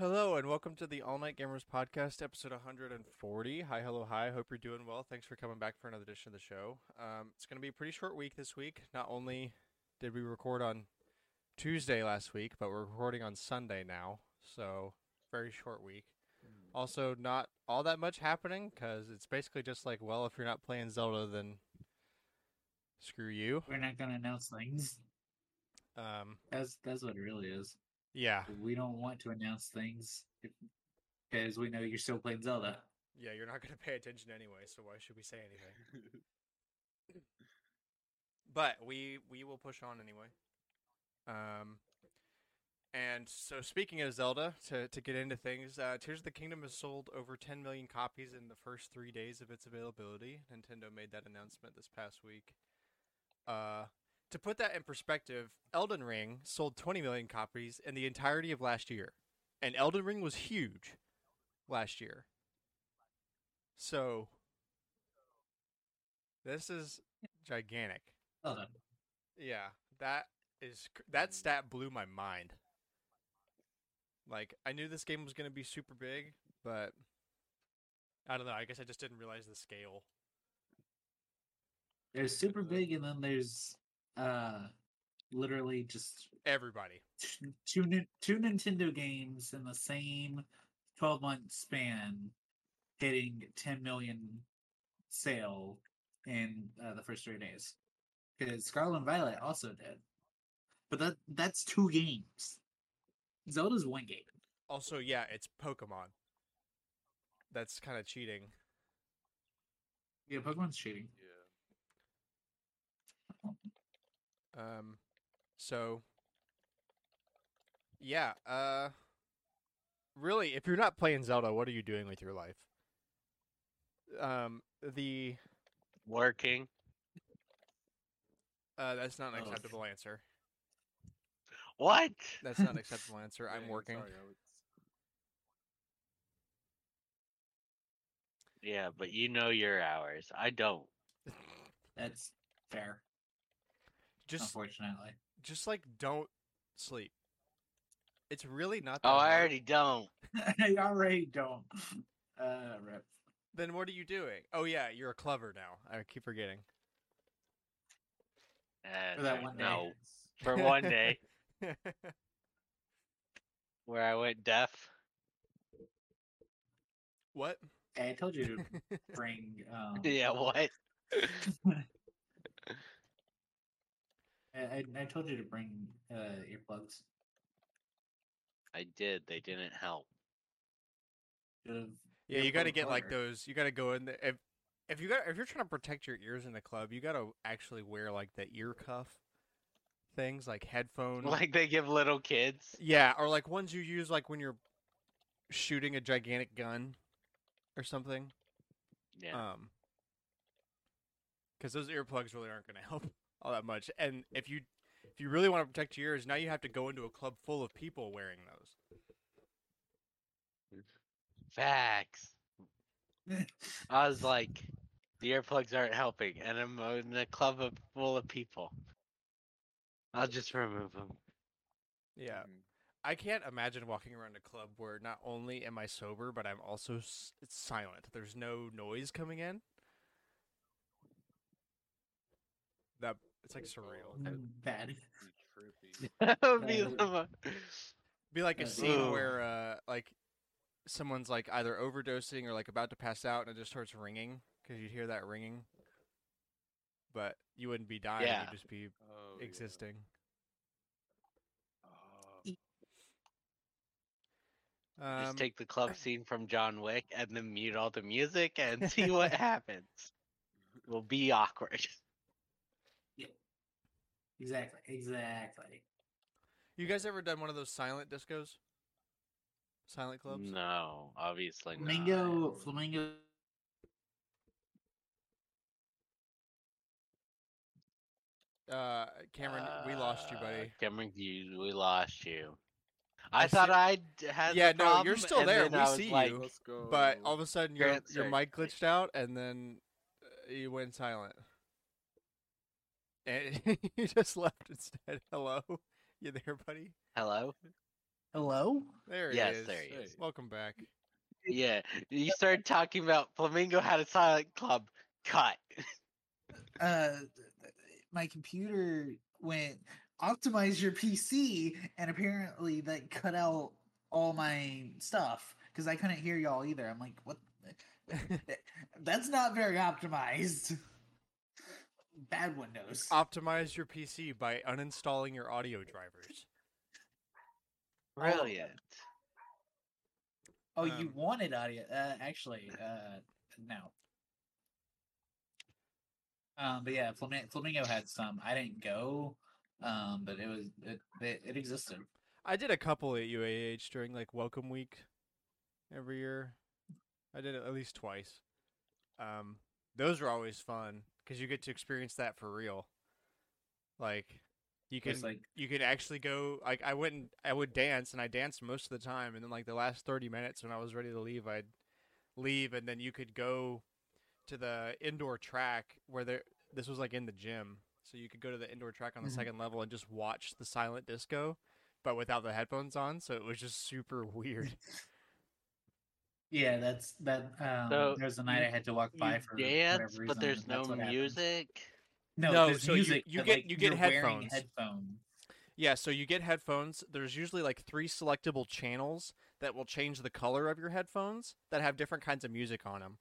Hello and welcome to the All Night Gamers Podcast, episode 140. Hi, hello, hi. Hope you're doing well. Thanks for coming back for another edition of the show. Um, it's going to be a pretty short week this week. Not only did we record on Tuesday last week, but we're recording on Sunday now, so very short week. Also, not all that much happening because it's basically just like, well, if you're not playing Zelda, then screw you. We're not gonna announce things. Um, That's that's what it really is. Yeah, We don't want to announce things because we know you're still playing Zelda. yeah, you're not going to pay attention anyway, so why should we say anything? but we we will push on anyway. Um, and so speaking of Zelda, to to get into things, uh, Tears of the Kingdom has sold over 10 million copies in the first three days of its availability. Nintendo made that announcement this past week. Uh, to put that in perspective, Elden Ring sold 20 million copies in the entirety of last year, and Elden Ring was huge last year. So this is gigantic. Yeah, that is that stat blew my mind. Like I knew this game was going to be super big, but I don't know. I guess I just didn't realize the scale. There's super big, and then there's uh, literally just Everybody. two two Nintendo games in the same twelve month span, hitting ten million sale in uh, the first three days. Because Scarlet and Violet also did, but that that's two games. Zelda's one game. Also, yeah, it's Pokemon. That's kind of cheating. Yeah, Pokemon's cheating. Yeah. Um, so yeah, uh, really, if you're not playing Zelda, what are you doing with your life? Um, the Working. uh, that's not an Oh. acceptable answer. What? That's not an acceptable answer. I'm Dang, working. sorry, Alex. Yeah, but you know your hours. I don't. That's fair. Just unfortunately. just like don't sleep. It's really not that Oh, I already don't. I already don't. Uh, rip. Then what are you doing? Oh yeah, you're a clever now. I keep forgetting. Uh, For that one day. No, for one day where I went deaf. what? Hey, I told you to bring. Um, Yeah, what? I, I, I told you to bring uh, earplugs. I did. They didn't help. Should've Yeah, you got to get like those. You got to go in there. If if you got if you're trying to protect your ears in the club, you got to actually wear like the ear cuff things, like headphone. Like they give little kids. yeah, or like ones you use like when you're shooting a gigantic gun or something. Yeah. Um, because those earplugs really aren't going to help all that much. And if you if you really want to protect your ears, now you have to go into a club full of people wearing those. Facts. I was like, the earplugs aren't helping, and I'm in a club of, full of people. I'll just remove them. Yeah, Mhm. I can't imagine walking around a club where not only am I sober, but I'm also s- it's silent. There's no noise coming in. That it's like surreal. Mm, Bad. Be trippy. that would be the Be like a scene Ooh. where uh like someone's like either overdosing or like about to pass out and it just starts ringing because you'd hear that ringing. But you wouldn't be dying, Yeah. you'd just be Oh, yeah. existing. Oh, Um, Just take the club scene from John Wick and then mute all the music and see what happens. It will be awkward. Exactly. Exactly. you guys ever done one of those silent discos? Silent clubs? No, obviously not. Flamingo. Flamingo. Uh, Cameron, we lost you, Uh, buddy. Cameron, you, we lost you. I, I thought see- I had Yeah, the no, you're still there, we see like, you. let's go. But all of a sudden, your your mic glitched out, and then uh, you went silent. And you just left instead. Hello, you there, buddy? Hello. Hello? There he Yes, is. there he is. Welcome back. Yeah, you started talking about Flamingo had a silent club. Cut. Uh, my computer went optimize your PC, and apparently that cut out all my stuff because I couldn't hear y'all either. I'm like, what? That's not very optimized. Bad Windows. Optimize your PC by uninstalling your audio drivers. Brilliant. Oh, you Um, wanted audio? Uh, actually, uh, no. Um, but yeah, Flamingo, Flamingo had some. I didn't go, um, but it was it it, it existed. I did a couple at UAH during like Welcome Week every year. I did it at least twice. Um, those were always fun because you get to experience that for real. Like, you can like you could actually go like I wouldn't I would dance and I danced most of the time and then like the last 30 minutes when I was ready to leave I'd leave and then you could go to the indoor track where there this was like in the gym so you could go to the indoor track on the Mhm. second level and just watch the silent disco but without the headphones on so it was just super weird yeah, that's that. Um, So, there was a night I had to walk by for dance, whatever but there's no that's what music. No, No, there's so music. you but, get- like, you get headphones. headphones. Yeah, so you get headphones. There's usually like three selectable channels that will change the color of your headphones that have different kinds of music on them.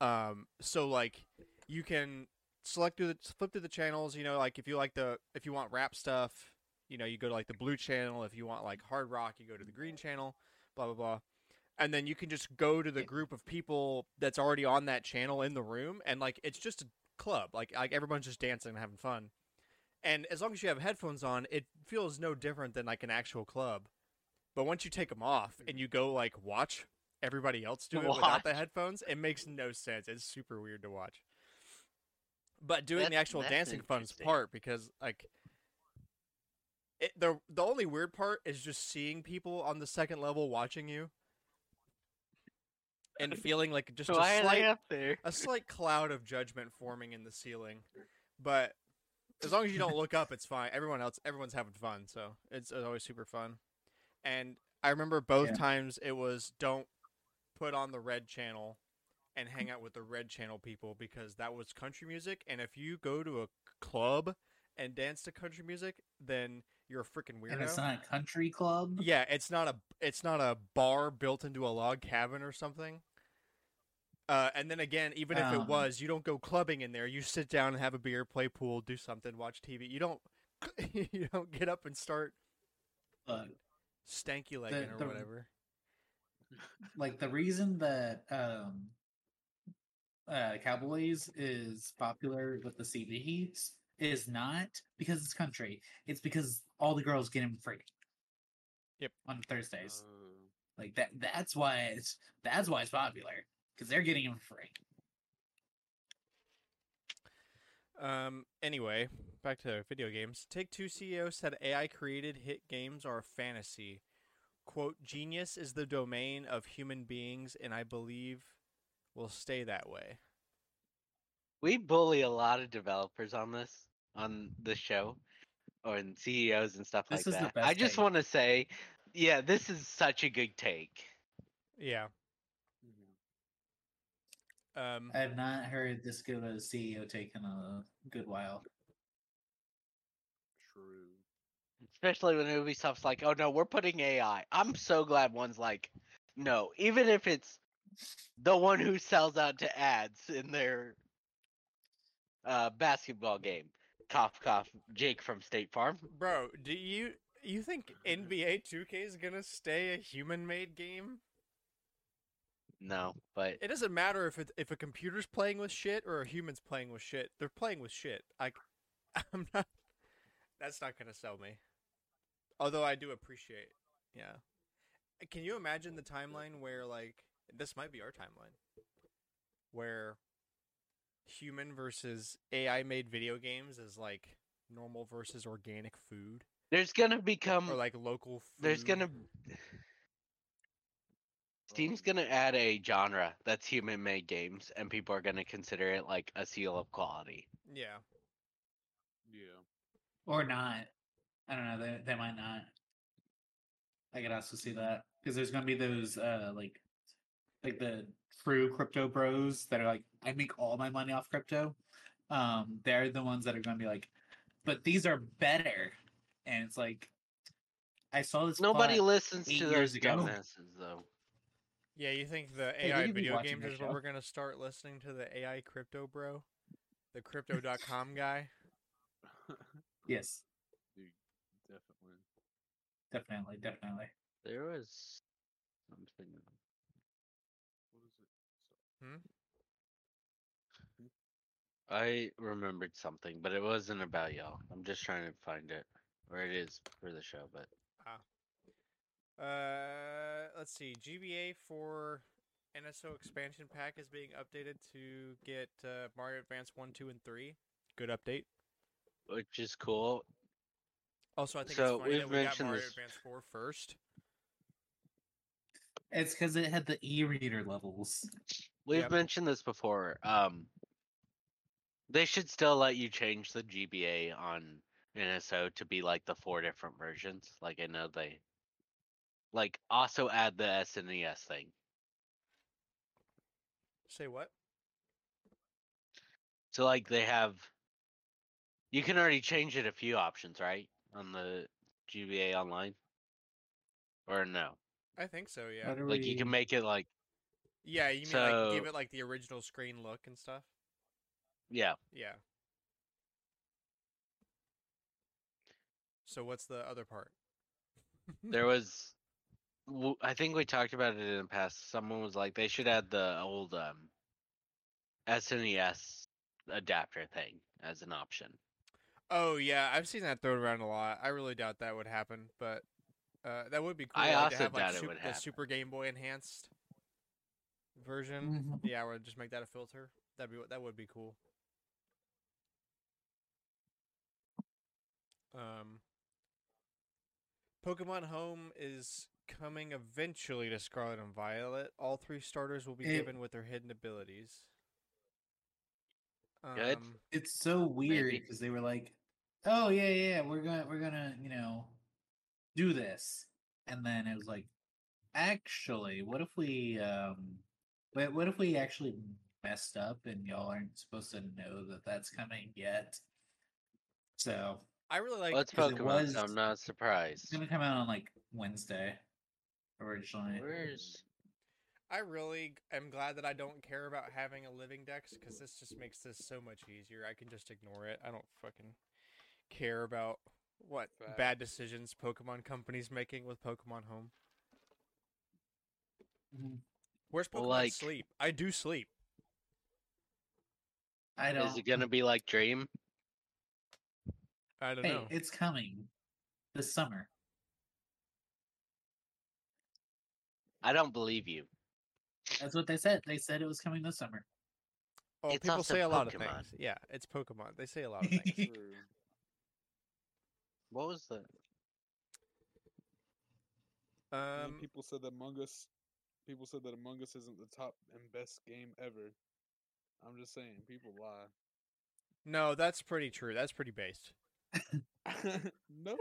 Um, so like you can select through the flip through the channels. You know, like if you like the if you want rap stuff, you know, you go to like the blue channel. If you want like hard rock, you go to the green channel. Blah blah blah. And then you can just go to the group of people that's already on that channel in the room, and like it's just a club. Like like everyone's just dancing and having fun and as long as you have headphones on, it feels no different than like an actual club. But once you take them off and you go like watch everybody else do it without the headphones, it makes no sense. It's super weird to watch. But doing the actual dancing fun's part because like it, the the only weird part is just seeing people on the second level watching you and feeling like just Why a slight up there? a slight cloud of judgment forming in the ceiling. But as long as you don't look up, it's fine. Everyone else, everyone's having fun, so it's, it's always super fun. And I remember both Yeah. times it was don't put on the red channel and hang out with the red channel people because that was country music. And if you go to a club and dance to country music, then you're a freaking weirdo. And it's not a country club. Yeah, it's not a it's not a bar built into a log cabin or something. Uh, and then again, even if it Um, was, you don't go clubbing in there. You sit down and have a beer, play pool, do something, watch TV. You don't you don't get up and start But stanky legging or the- whatever. like the reason that um uh Cowboys is popular with the CBs is not because it's country. It's because all the girls get him free. Yep. On Thursdays. Um, Like that that's why it's that's why it's popular. Because they're getting him free. Um. Anyway, back to video games. Take Two CEO said AI created hit games are a fantasy. "Quote: Genius is the domain of human beings, and I believe will stay that way." we bully a lot of developers on this on the show or in CEOs and stuff This like is the that. best I just want to say, yeah, this is such a good take. Yeah. Um. I have not heard this good of a CEO take in a good while. True. Especially when Ubisoft's like, "Oh no, we're putting AI." I'm so glad one's like, "No," even if it's the one who sells out to ads in their uh, basketball game. Cough, cough. Jake from State Farm. Bro, do you you think NBA 2K is gonna stay a human-made game? No, but It doesn't matter if it, if a computer's playing with shit or a human's playing with shit. They're playing with shit. I, I'm not. That's not gonna sell me. Although I do appreciate, yeah. Can you imagine the timeline where like this might be our timeline, where human versus AI made video games is like normal versus organic food there's gonna become or like local food. there's gonna Steam's gonna add a genre that's human made games and people are gonna consider it like a seal of quality. yeah. Yeah. Or not. I don't know, they, they might not. I could also see that because there's gonna be those uh like like the true crypto bros that are like I make all my money off crypto. Um, they're the ones that are gonna be like, but these are better, and it's like I saw this. Nobody listens eight to those ago. dumbasses though. Yeah, you think the Hey, AI could video games is where we're gonna start listening to the AI crypto bro, the crypto.com guy? Yes, Dude, definitely. definitely, definitely. There was something. What is it? Hmm? I remembered something, but it wasn't about y'all. I'm just trying to find it, or it is for the show. But Uh, let's see. GBA for NSO expansion pack is being updated to get uh, Mario Advance one, two, and three. Good update. which is cool. Also, I think So, it's funny we've that we got mentioned Mario this- Advance 4 first. It's because it had the e-reader levels. We've Yep. mentioned this before. Um, they should still let you change the GBA on NSO to be like the four different versions. Like I know they, like also add the SNES thing. Say what? So like they have, you can already change it a few options, right, on the GBA online, or no? I think so, yeah. How do Like you can make it like Yeah, you mean like give it like the original screen look and stuff? yeah. Yeah. So what's the other part? there was w- i think we talked about it in the past someone was like they should add the old um snes adapter thing as an option Oh yeah, I've seen that thrown around a lot. I really doubt that would happen, but uh, that would be cool. I like, also to have, like, doubt it sup- would the happen. Super Game Boy enhanced version. Mhm. Yeah, or just make that a filter. That'd be that would be cool. Um, Pokemon Home is coming eventually to Scarlet and Violet. All three starters will be It- given with their hidden abilities. Good. Um, It's so weird because they were like, "Oh yeah, yeah, we're gonna we're gonna you know do this," and then it was like, "Actually, what if we um, what what if we actually messed up and y'all aren't supposed to know that that's coming yet?" So I really like. well, it's 'cause it pokemon so i'm not surprised. it's gonna come out on like Wednesday originally. where's I really am glad that I don't care about having a living dex because this just makes this so much easier. I can just ignore it. I don't fucking care about what bad Facts. decisions Pokemon Company's making with Pokemon Home. Mhm. Where's Pokemon Well, like- Sleep? I do sleep. I don't. is it gonna be like dream I don't Hey, know. it's coming this summer. I don't believe you That's what they said. They said it was coming this summer. Oh, it's people say a lot of things. Yeah, it's Pokemon. They say a lot of things. What was the Man, um, people said that Among Us. People said that Among Us isn't the top and best game ever. I'm just saying, people lie. no, that's pretty true. That's pretty based. no.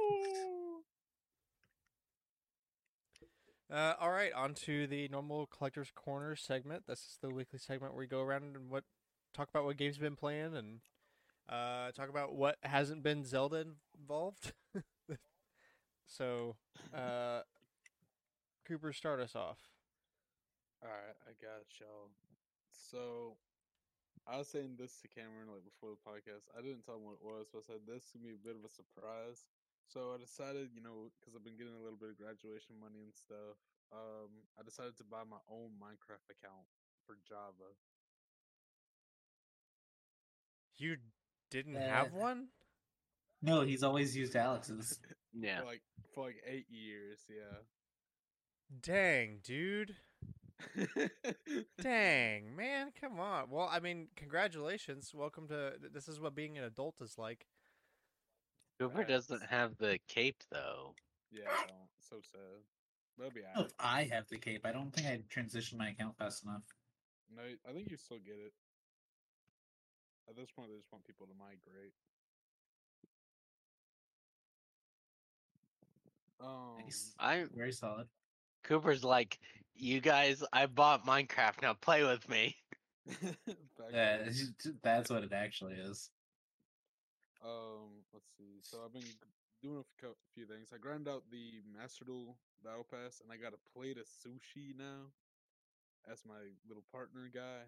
Uh, all right, on to the normal collector's corner segment. This is the weekly segment where we go around and what talk about what games have been playing and uh, talk about what hasn't been Zelda involved. so, uh, Cooper, start us off. Alright, I got y'all. So, I was saying this to Cameron like before the podcast. I didn't tell him what it was, so I said this to be a bit of a surprise. So I decided, you know, because I've been getting a little bit of graduation money and stuff. Um, I decided to buy my own Minecraft account for Java. You didn't Uh, have one? No, he's always used Alex's. yeah For like for like eight years, yeah. Dang, dude. Dang, man, come on. Well, I mean, congratulations. Welcome to this is what being an adult is like. Cooper doesn't have the cape though yeah, I don't. So sad. They'll be Oh, if I have the cape. I don't think I transitioned my account fast enough. No, I think you still get it. At this point, they just want people to migrate. Um, Nice. I Very solid. Cooper's like, you guys, I bought Minecraft. Now play with me. Yeah, when- it's just- that's what it actually is. Um, let's see. So I've been doing a few things. I grind out the Master Duel Battle Pass, and I got a plate of sushi now. As my little partner guy.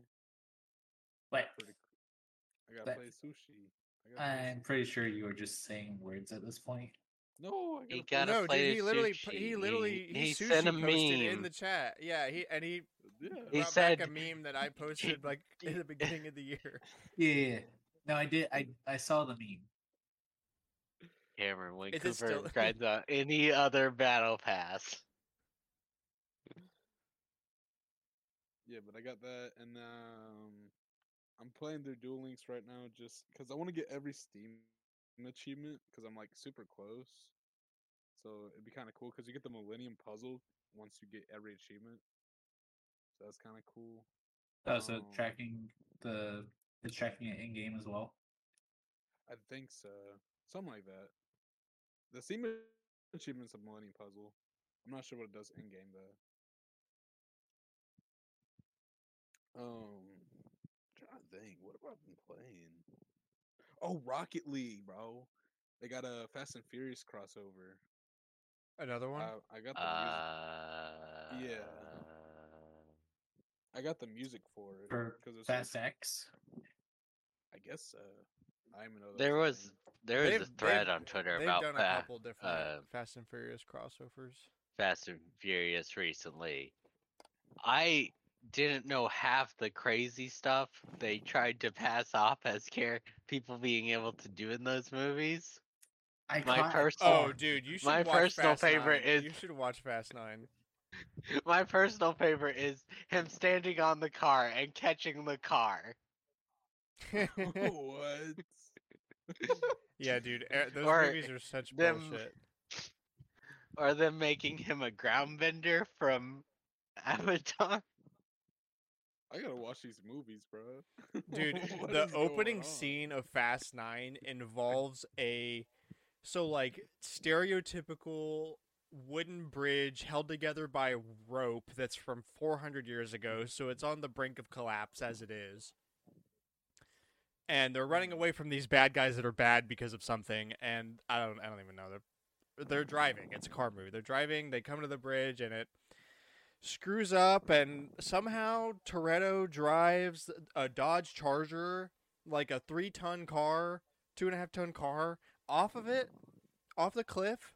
Wait, Pretty. c- I got That- to play sushi. I gotta play I'm sushi. pretty sure you were just saying words at this point. No, I He gotta play gotta no, play dude, he literally, sushi. he literally, He- he, he sushi sent a posted in the chat. Yeah, he and he Yeah. He said- back a meme that I posted like in the beginning of the year. Yeah, yeah, yeah. No, I did. I I saw the meme. Cameron, when Is it Cooper still- grinds out any other battle pass. Yeah, but I got that, and um, I'm playing their Duel Links right now just because I want to get every Steam achievement because I'm like super close. So it'd be kind of cool because you get the Millennium Puzzle once you get every achievement. So that's kind of cool. Oh, so Um, tracking the it's tracking it in game as well. I think so, something like that. The Steam achievement's a Millennium Puzzle. I'm not sure what it does in game though. Um, trying to think, what have I been playing? Oh, Rocket League, bro. They got a Fast and Furious crossover. Another one. Uh, I got the Uh, music. I got the music for it For because it's Fast X. I guess so. I even know There was thing. there was They've- a thread on Twitter They've about done a Fa- couple different uh, Fast and Furious crossovers. Fast and Furious recently. I didn't know half the crazy stuff they tried to pass off as care people being able to do in those movies. I My caught- personal- Oh, dude, you should my watch personal Fast favorite 9. is- You should watch Fast Nine. My personal favorite is him standing on the car and catching the car. what? yeah, dude, eh, those Or movies are such them- bullshit. Or them making him a ground bender from Avatar. I gotta watch these movies, bro. Dude, the opening scene of Fast Nine involves a so like stereotypical wooden bridge held together by rope that's from 400 years ago, so it's on the brink of collapse as it is. And they're running away from these bad guys that are bad because of something, and I don't, I don't even know. They're, they're driving. It's a car movie. They're driving. They come to the bridge, and it screws up and somehow Toretto drives a Dodge Charger, like a three ton car, two and a half ton car, off of it, off the cliff,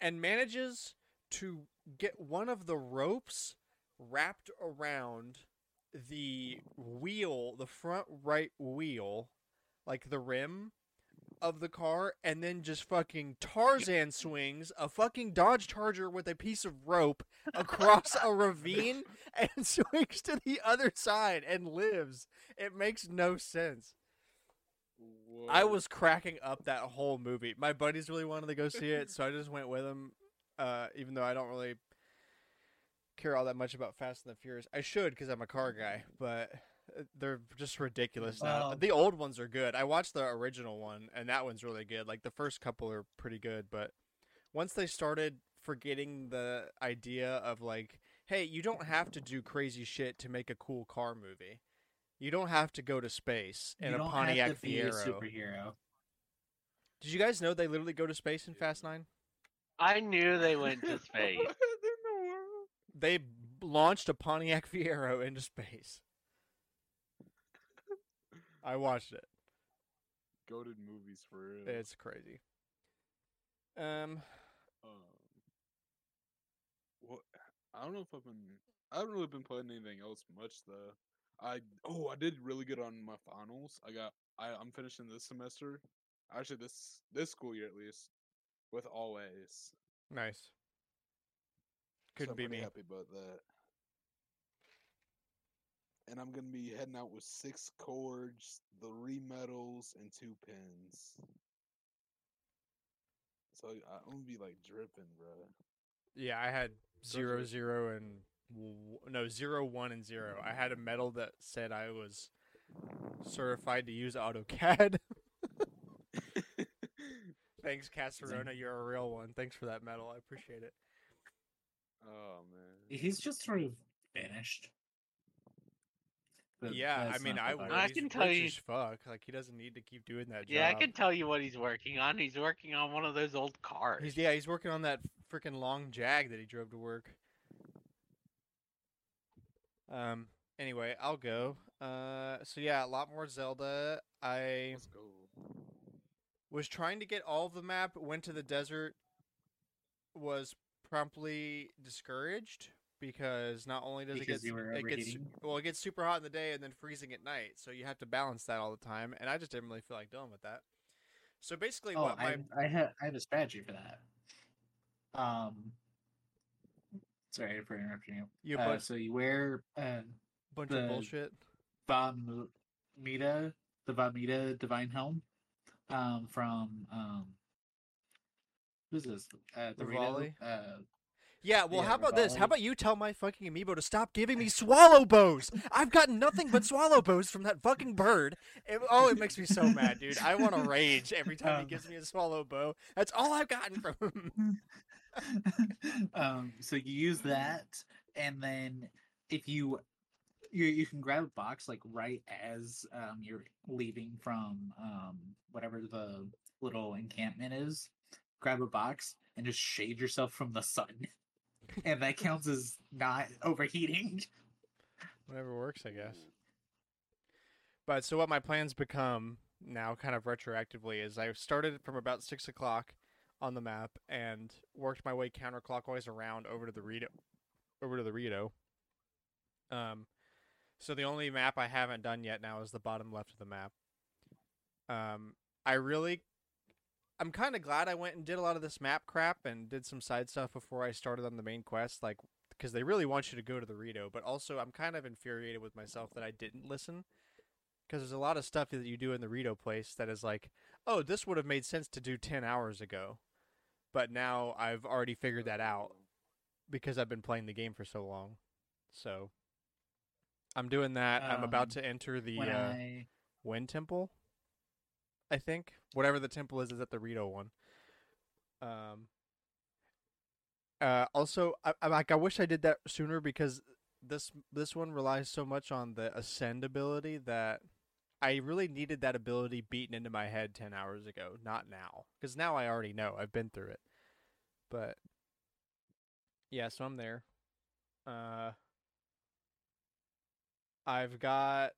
and manages to get one of the ropes wrapped around the wheel, the front right wheel, like the rim of the car, and then just fucking Tarzan swings a fucking Dodge Charger with a piece of rope across a ravine and swings to the other side and lives. It makes no sense. I was cracking up that whole movie. My buddies really wanted to go see it, so I just went with them. Uh, even though I don't really care all that much about Fast and the Furious, I should because I'm a car guy. But uh, they're just ridiculous now. Well- The old ones are good. I watched the original one, and that one's really good. Like the first couple are pretty good, but once they started forgetting the idea of like, hey, you don't have to do crazy shit to make a cool car movie. You don't have to go to space in you a don't Pontiac have to be a superhero. Did you guys know they literally go to space in Fast Nine? I knew they went to space. What in the world? They launched a Pontiac Fiero into space. I watched it. Goated movies for real. It's crazy. Um, Um, what? I don't know if I've been. I haven't really been playing anything else much though. I oh I did really good on my finals. I got I I'm finishing this semester. Actually, this this school year at least with all A's. nice. So Couldn't I'm be me. happy about that. And I'm gonna be heading out with six cords, three medals, and two pins. So I'm gonna be like dripping, bro. Yeah, I had zero, zero, and w- no zero, one, and zero. I had a medal that said I was certified to use AutoCAD. Thanks, Casserona. You're a real one. Thanks for that medal. I appreciate it. Oh man. He's just sort of vanished. But yeah, I mean, I the would. virus. I he's can tell rich you- as fuck. Like he doesn't need to keep doing that Yeah, I can tell you what he's working on. He's working on one of those old cars. He's yeah, he's working on that freaking long Jag that he drove to work. Um. Anyway, I'll go. Uh. So yeah, a lot more Zelda. I Let's go. was trying to get all of the map. Went to the desert. Was promptly discouraged because not only does Because it get it gets well it gets super hot in the day and then freezing at night, so you have to balance that all the time. And I just didn't really feel like dealing with that. So basically, Oh, what my I I have I have a strategy for that. Um, sorry for interrupting you. you Uh, bunch, so you wear uh, bunch of bullshit. Vah Medoh, the Vah Medoh Divine Helm, um, from um, who's this? Uh? Uh, Yeah, well, Yeah, how about this? How about you tell my fucking amiibo to stop giving me swallow bows? I've gotten nothing but swallow bows from that fucking bird. It- oh, it makes me so mad, dude. I want to rage every time he Um. gives me a swallow bow. That's all I've gotten from him. um, so you use that, and then if you you you can grab a box like right as um you're leaving from um whatever the little encampment is. Grab a box and just shade yourself from the sun, and that counts as not overheating. Whatever works, I guess. But so what my plans become now, kind of retroactively, is I started from about six o'clock on the map and worked my way counterclockwise around over to the Rito, over to the Rito. Um, so the only map I haven't done yet now is the bottom left of the map. Um, I really, I'm kind of glad I went and did a lot of this map crap and did some side stuff before I started on the main quest, like because they really want you to go to the Rito. But also, I'm kind of infuriated with myself that I didn't listen because there's a lot of stuff that you do in the Rito place that is like, oh, this would have made sense to do ten hours ago, but now I've already figured that out because I've been playing the game for so long. So I'm doing that. I'm about Um, to enter the uh, I Wind Temple. I think whatever the temple is is at the Rito one. Um. Uh. Also, I, I like. I wish I did that sooner because this this one relies so much on the ascend ability that I really needed that ability beaten into my head ten hours ago, not now. Because now I already know. I've been through it. But yeah, so I'm there. Uh. I've got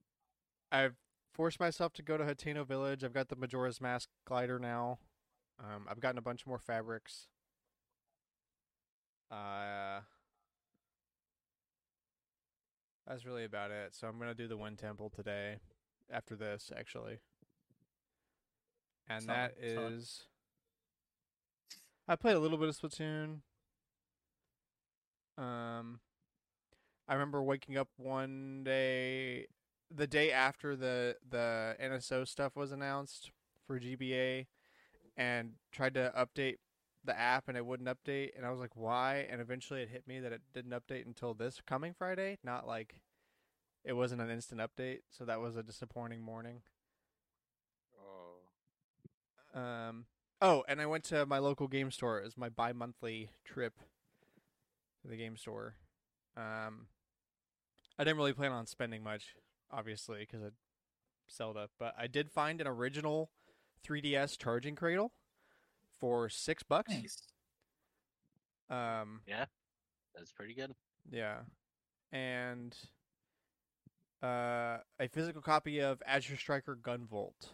I've forced myself to go to Hateno Village. I've got the Majora's Mask glider now. Um, I've gotten a bunch more fabrics. Uh, that's really about it. So I'm gonna do the Wind Temple today, after this actually, and that solid. I played a little bit of Splatoon. Um, I remember waking up one day, the day after the the NSO stuff was announced for GBA, and tried to update the app and it wouldn't update, and I was like, why? And eventually it hit me that it didn't update until this coming Friday, not like it wasn't an instant update, so that was a disappointing morning. Oh. Um. Oh, and I went to my local game store. It was my bi-monthly trip to the game store. Um, I didn't really plan on spending much, obviously, because I Zelda. But I did find an original 3DS charging cradle for six bucks. nice. Um, yeah, That's pretty good. yeah, and uh, a physical copy of Azure Striker Gunvolt,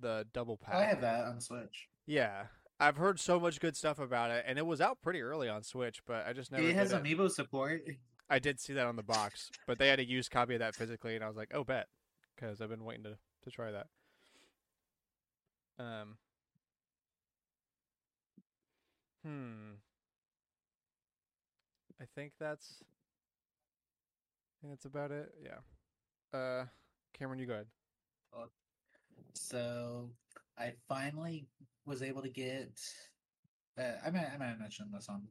the double pack. Oh, I have that on Switch. Yeah, I've heard so much good stuff about it, and it was out pretty early on Switch, but I just never. it has did it. amiibo support. I did see that on the box, but they had a used copy of that physically, and I was like, "Oh, bet," because I've been waiting to to try that. Um. Hmm. I think that's. I think that's about it. Yeah. Uh, Cameron, you go ahead. So I finally was able to get. Uh, I might I might have mentioned this on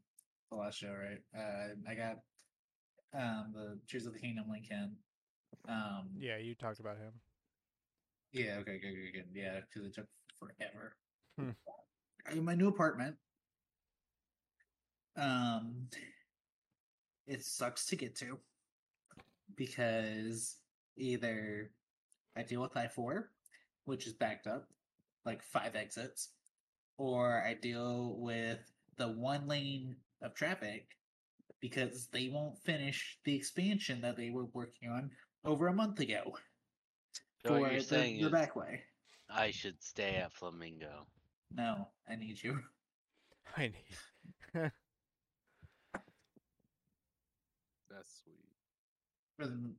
the last show, right? Uh, I got um the Tears of the Kingdom Lincoln. Um, Yeah, you talked about him. yeah, okay, good, good, good. Yeah, because it took forever. Hmm. in my new apartment. Um, it sucks to get to because either I deal with I four, which is backed up, like five exits, or I deal with the one lane of traffic because they won't finish the expansion that they were working on over a month ago So for you're the, saying the back way. I should stay at Flamingo. No, I need you. I need. That's sweet. For the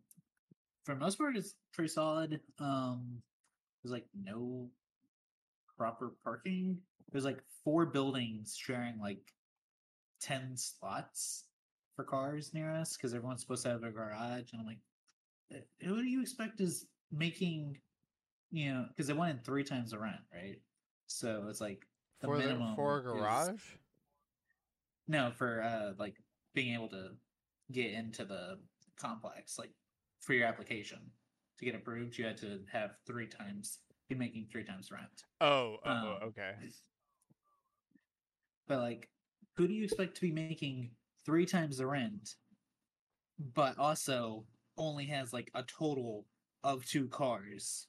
for the most part, it's pretty solid. Um, there's like no proper parking. There's like four buildings sharing like ten slots for cars near us because everyone's supposed to have a garage. And I'm like, "Uh, who do you expect is making, you know, because they wanted three times the rent, right? So it's like the for the minimum for a is- garage. No, for uh like being able to get into the complex, like for your application to get approved, you had to have three times be making three times rent. Oh, oh, Um, okay. But like, who do you expect to be making three times the rent, but also only has like a total of two cars?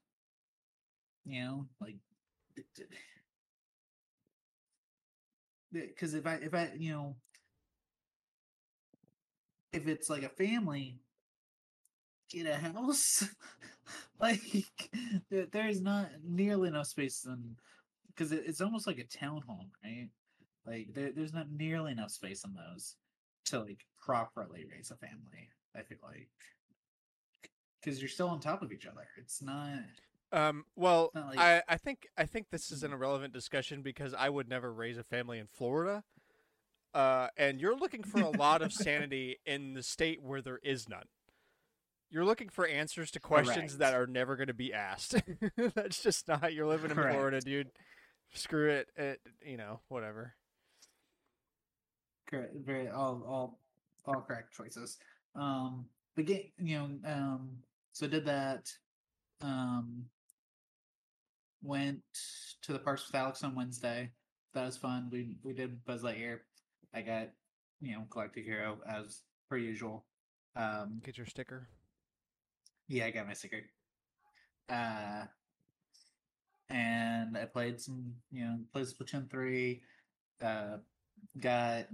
You know, like, because if I if I you know if it's like a family, get a house. like there's not nearly enough space in because it, it's almost like a townhome, right? Like there, there's not nearly enough space in those to like properly raise a family. I feel like because you're still on top of each other. It's not. Um, well, not like- I, I think I think this is an irrelevant discussion because I would never raise a family in Florida. Uh, and you're looking for a lot of sanity in the state where there is none. You're looking for answers to questions that are never going to be asked. That's just not. You're living in Florida, dude. Screw it. it. You know, whatever. Correct very all all all correct choices. Um the game you know um so did that um went to the parks with alex on wednesday. That was fun. We we did buzz lightyear. I got you know galactic hero as per usual. Um Get your sticker. yeah i got my sticker. Uh and i played some you know played splatoon 3 uh got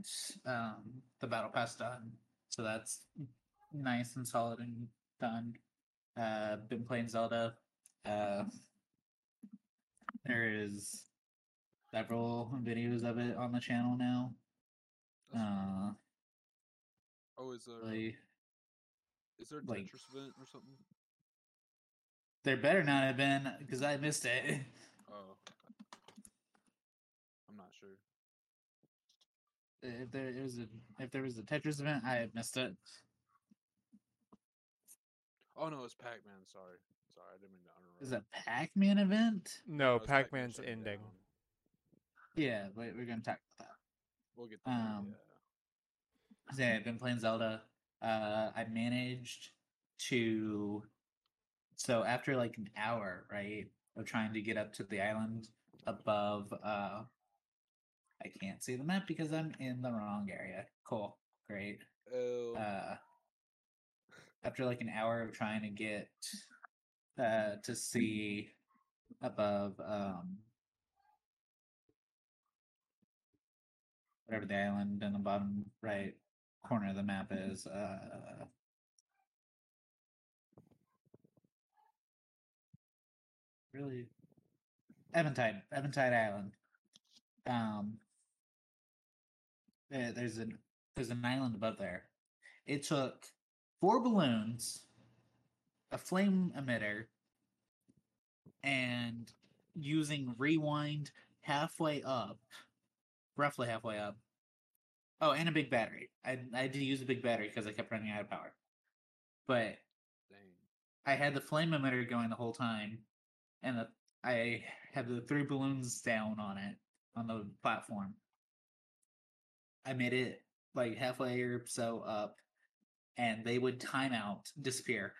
um the battle pass done. So that's nice and solid and done. Uh been playing zelda. Uh there is several videos of it on the channel now. Uh oh, is there really is there a like- Tetris event or something? there better not have been because i missed it. Oh, I'm not sure. If there is a if there was a tetris event i had missed it Oh no, it's Pac-Man. Sorry, sorry, I didn't mean to interrupt. is a pac-man event No, it's Pac-Man Pac-Man's ending. down. yeah but we're gonna talk about that We'll get to that, Um, yeah. So, yeah, I've been playing Zelda. Uh, I managed to. So after like an hour, right, of trying to get up to the island above, uh, I can't see the map because I'm in the wrong area. Cool, great. L. Uh, after like an hour of trying to get, uh, to see above, um, whatever the island in the bottom right corner of the map is. Uh, really, Eventide, Eventide Island. Um, there- there's an there's an island above there. It took four balloons, a flame emitter, and using rewind halfway up, roughly halfway up. Oh, and a big battery. I I had to use a big battery because I kept running out of power. But Dang. I had the flame emitter going the whole time, and the, I had the three balloons down on it on the platform. I made it like halfway or so up, and they would time out, disappear.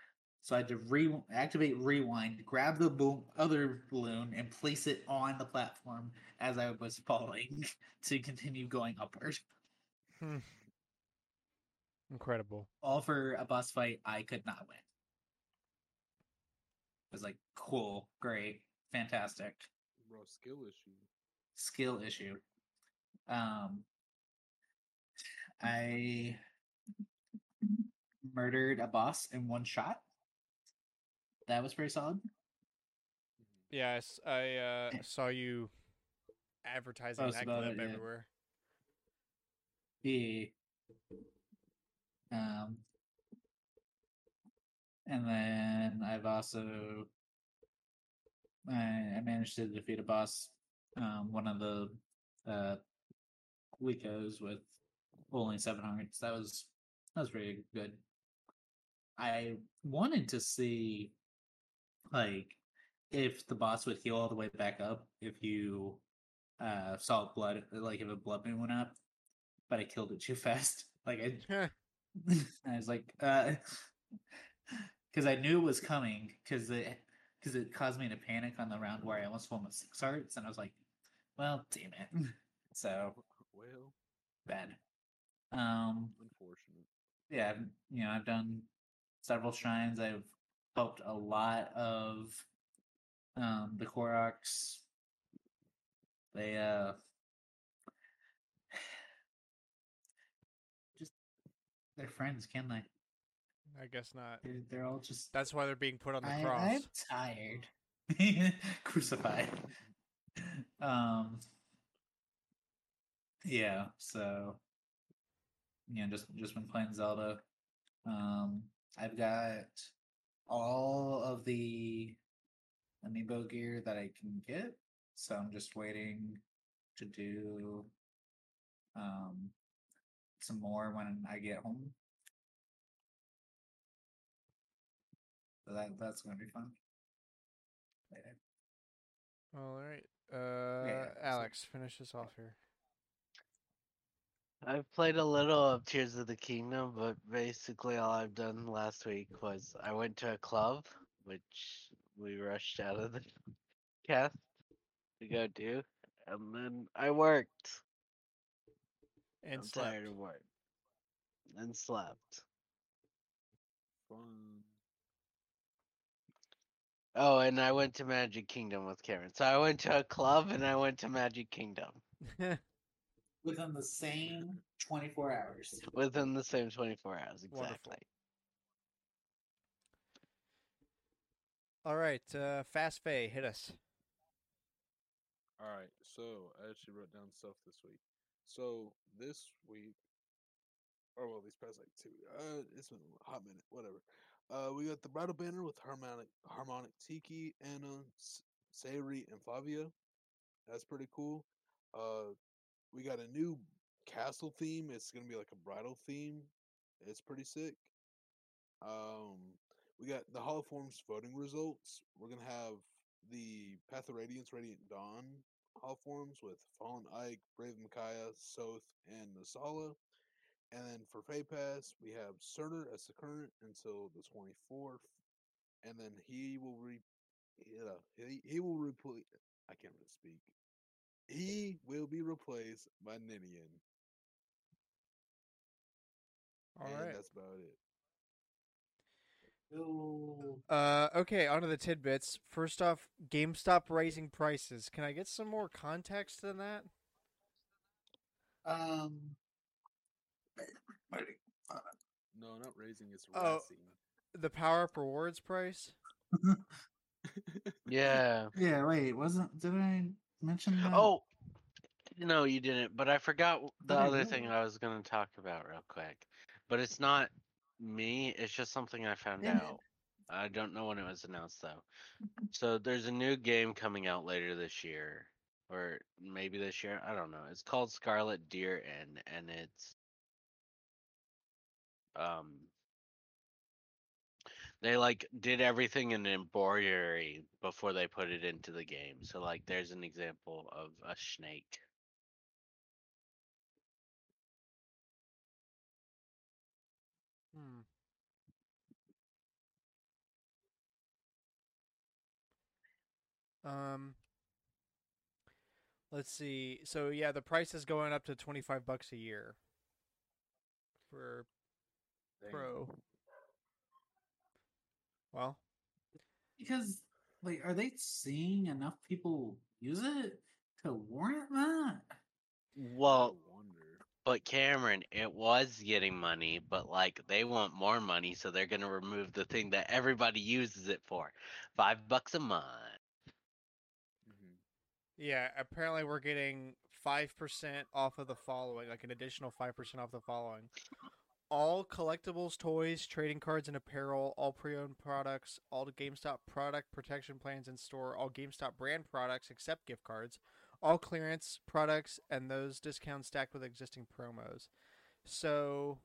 So I had to re activate rewind, grab the boom other balloon, and place it on the platform as I was falling to continue going upward. Incredible. All for a boss fight I could not win. It was like cool, great, fantastic. Bro, skill issue. skill issue. Um, I murdered a boss in one shot. That was pretty solid. Yes, I uh, saw you advertising Post that about clip it, yeah. everywhere. Yeah. Um, and then I've also I, I managed to defeat a boss, um, one of the uh, Licos with only seven hearts. That was that was pretty good. I wanted to see like if the boss would heal all the way back up if you uh saw blood like if a blood moon went up but I killed it too fast. Like I, I was like, uh, because I knew it was coming because it because it caused me to panic on the round where I almost won with six hearts, and I was like, well, damn it. So Well, bad. Um, unfortunate. yeah, I've- you know, I've done several shrines. I've helped a lot of um the Koroks. They uh just they're friends, can they? I guess not. They're, they're all just That's why they're being put on the I, cross. I'm tired. Crucified. Um Yeah, so you know, just just been playing Zelda. Um I've got all of the amiibo gear that I can get, so I'm just waiting to do um some more when I get home. So that that's gonna be fun. Later. All right. Uh, yeah, so- Alex, finish this off here. I've played a little of Tears of the Kingdom, but basically all I've done last week was I went to a club, which we rushed out of the cast to go do, and then I worked. And I'm slept. tired of work. And slept. Fun. Oh, and I went to Magic Kingdom with Karen. So I went to a club and I went to Magic Kingdom Within the same 24 hours. within the same 24 hours. Wonderful. Exactly. All right. Uh, Fast Fay, hit us. All right, so I actually wrote down stuff this week. So this week, or well, these past like two, uh, it's been a hot minute, whatever. Uh, we got the bridal banner with harmonic, harmonic Tiki, Anna, S- Sayuri, and Flavia. That's pretty cool. Uh, we got a new castle theme. It's gonna be like a bridal theme. It's pretty sick. Um, we got the Hall of Forms voting results. We're gonna have the Path of Radiance, Radiant Dawn Hall of Forms with Fallen Ike, Brave Micaiah, Soth, and Naesala. And then for FEH Pass, we have Cerner as the current until the 24th. And then he will re yeah, he, he will replace I can't really speak. He will be replaced by Ninian. All and right. that's about it. Uh, okay, on to the tidbits. First off, GameStop raising prices. Can I get some more context than that? Um, No, not raising, it's Oh. rising. The Power Up Rewards price? Yeah. yeah, wait, wasn't, did I mention that? Oh, no, you didn't. But I forgot the I other thing. I was going to talk about real quick. But it's not me. It's just something I found Damn it. out. I don't know when it was announced though. So there's a new game coming out later this year, or maybe this year. I don't know. It's called Scarlet Deer Inn, and it's um they like did everything in embroidery before they put it into the game. So like there's an example of a snake. Hmm. Um let's see. So yeah, the price is going up to 25 bucks a year for pro. Well, Because like, are they seeing enough people use it to warrant that? I Well, wonder. but Cameron, it was getting money, but like they want more money, so they're gonna remove the thing that everybody uses it for. Five bucks a month. Mhm. yeah. Apparently, we're getting five percent off of the following, like an additional five percent off the following: all collectibles, toys, trading cards, and apparel, all pre-owned products, all GameStop product protection plans in store, all GameStop brand products except gift cards, all clearance products, and those discounts stacked with existing promos. So,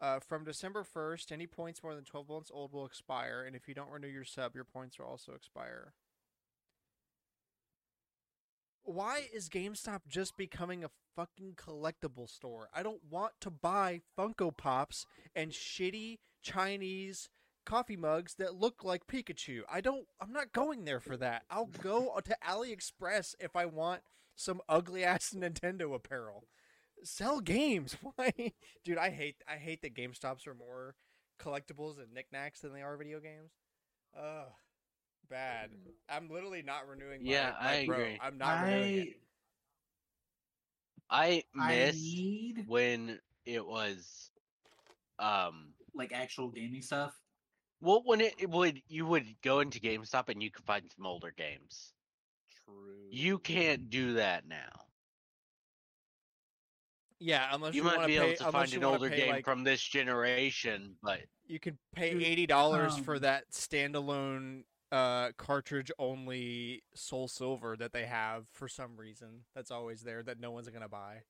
uh, from December 1st, any points more than 12 months old will expire, and if you don't renew your sub, your points will also expire. Why is GameStop just becoming a fucking collectible store? I don't want to buy Funko Pops and shitty Chinese coffee mugs that look like Pikachu. I don't I'm not going there for that. I'll go to AliExpress if I want some ugly ass Nintendo apparel. Sell games. Why? Dude, I hate I hate that GameStops are more collectibles and knickknacks than they are video games. Ugh. Bad. I'm literally not renewing my, Yeah, my I Pro. agree. I'm not renewing it. I I miss need when it was um like actual gaming stuff. well when it, it would you would go into GameStop and you could find some older games. True. You can't do that now. Yeah, unless You you, might want be pay, able to find an older pay, game like, from this generation, but You can pay eighty dollars for um, that standalone uh cartridge only Soul Silver that they have for some reason. That's always there that no one's gonna buy.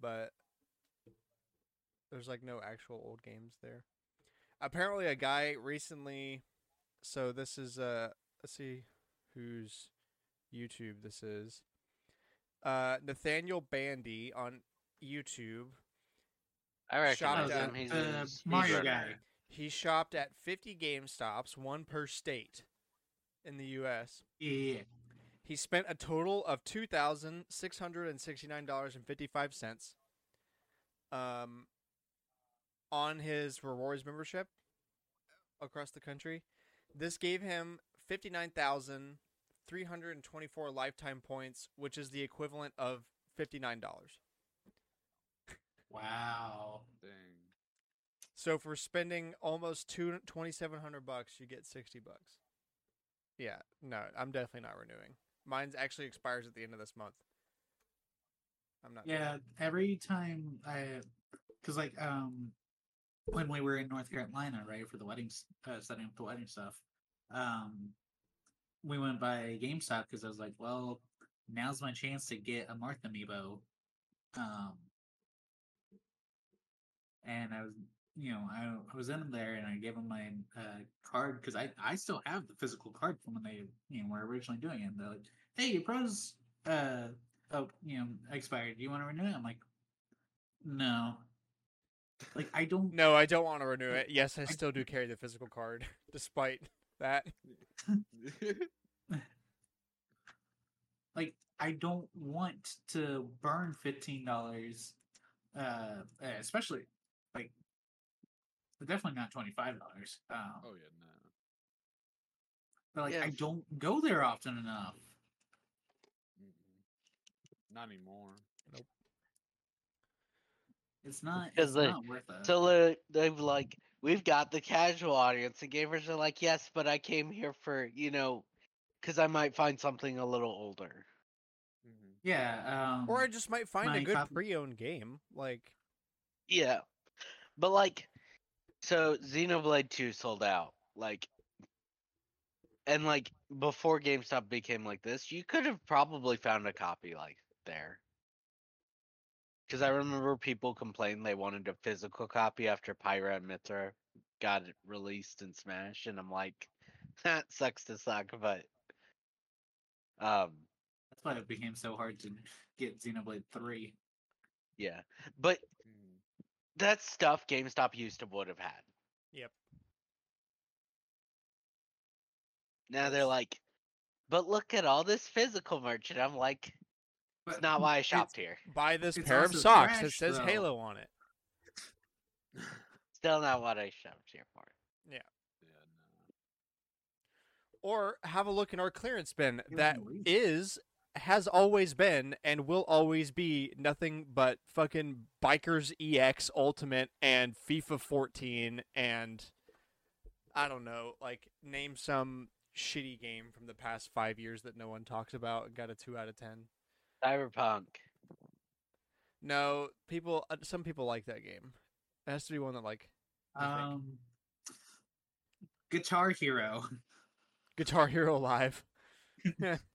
But there's like no actual old games there. Apparently a guy recently so this is uh let's see whose YouTube this is. Uh Nathaniel Bandy on YouTube I Shop recognize at him. He's the a Mario guy. He shopped at 50 Game Stops, one per state in the US. Yeah. He spent a total of $2,669.55 um, on his rewards membership across the country. This gave him 59,324 lifetime points, which is the equivalent of $59. Wow. Dang. So for spending almost two twenty seven hundred bucks, you get sixty bucks. Yeah, no, I'm definitely not renewing. Mine's actually expires at the end of this month. I'm not. Yeah, every time I, because like um, when we were in North Carolina, right, for the weddings, uh, setting up the wedding stuff, um, we went by GameStop because I was like, well, now's my chance to get a Martha amiibo, um, and I was, you know, I, I was in there and I gave them my uh, card because I I still have the physical card from when they you know were originally doing it. And they're like, hey, your pros, uh, oh, you know, expired. Do you want to renew it? I'm like, no. Like I don't No, I don't want to renew it. Yes, I still do carry the physical card, despite that. like I don't want to burn fifteen dollars, uh, especially like definitely not twenty five dollars. Um, oh yeah, no. but like Yeah. I don't go there often enough. Not anymore. Nope. It's not. Because It's they- not worth it. So they- they've like we've got the casual audience. The gamers are like, yes, but I came here for you know, because I might find something a little older. hmm yeah. Um, Or I just might find a good cop- pre-owned game. Like, Yeah, but like, so Xenoblade Two sold out. Like, and like before GameStop became like this, you could have probably found a copy like there. Because I remember people complained they wanted a physical copy after Pyra and Mythra got it released in Smash, and I'm like, that sucks to suck, but um, that's why it became so hard to get Xenoblade Three. yeah, but hmm that stuff GameStop used to would have had. yep. Now they're like, but look at all this physical merch, and I'm like, it's But not why I shopped here. Buy this It's pair of also socks that says though. Halo on it. Still not what I shopped here for. Yeah, Or have a look in our clearance bin. Give That them a reason. is, has always been, and will always be nothing but fucking Bikers EX Ultimate and FIFA 14 and I don't know, like name some shitty game from the past five years that no one talks about and got a two out of ten. Cyberpunk. No, people. uh, Some people like that game. It has to be one that like Um, Guitar Hero. Guitar Hero Live.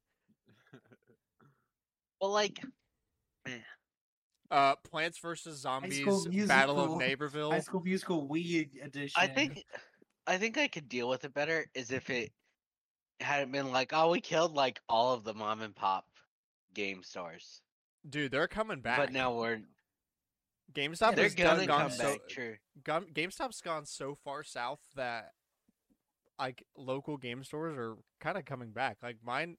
Well, like, Uh, Plants vs Zombies Battle of. Neighborville. High School Musical Wii edition. I think, I think I could deal with it better is if it hadn't been like, oh, we killed like all of the mom and pop game stores, Dude, they're coming back. but now we're GameStop they're has done, gone so back. True. GameStop's gone so far south that like local game stores are kind of coming back. Like mine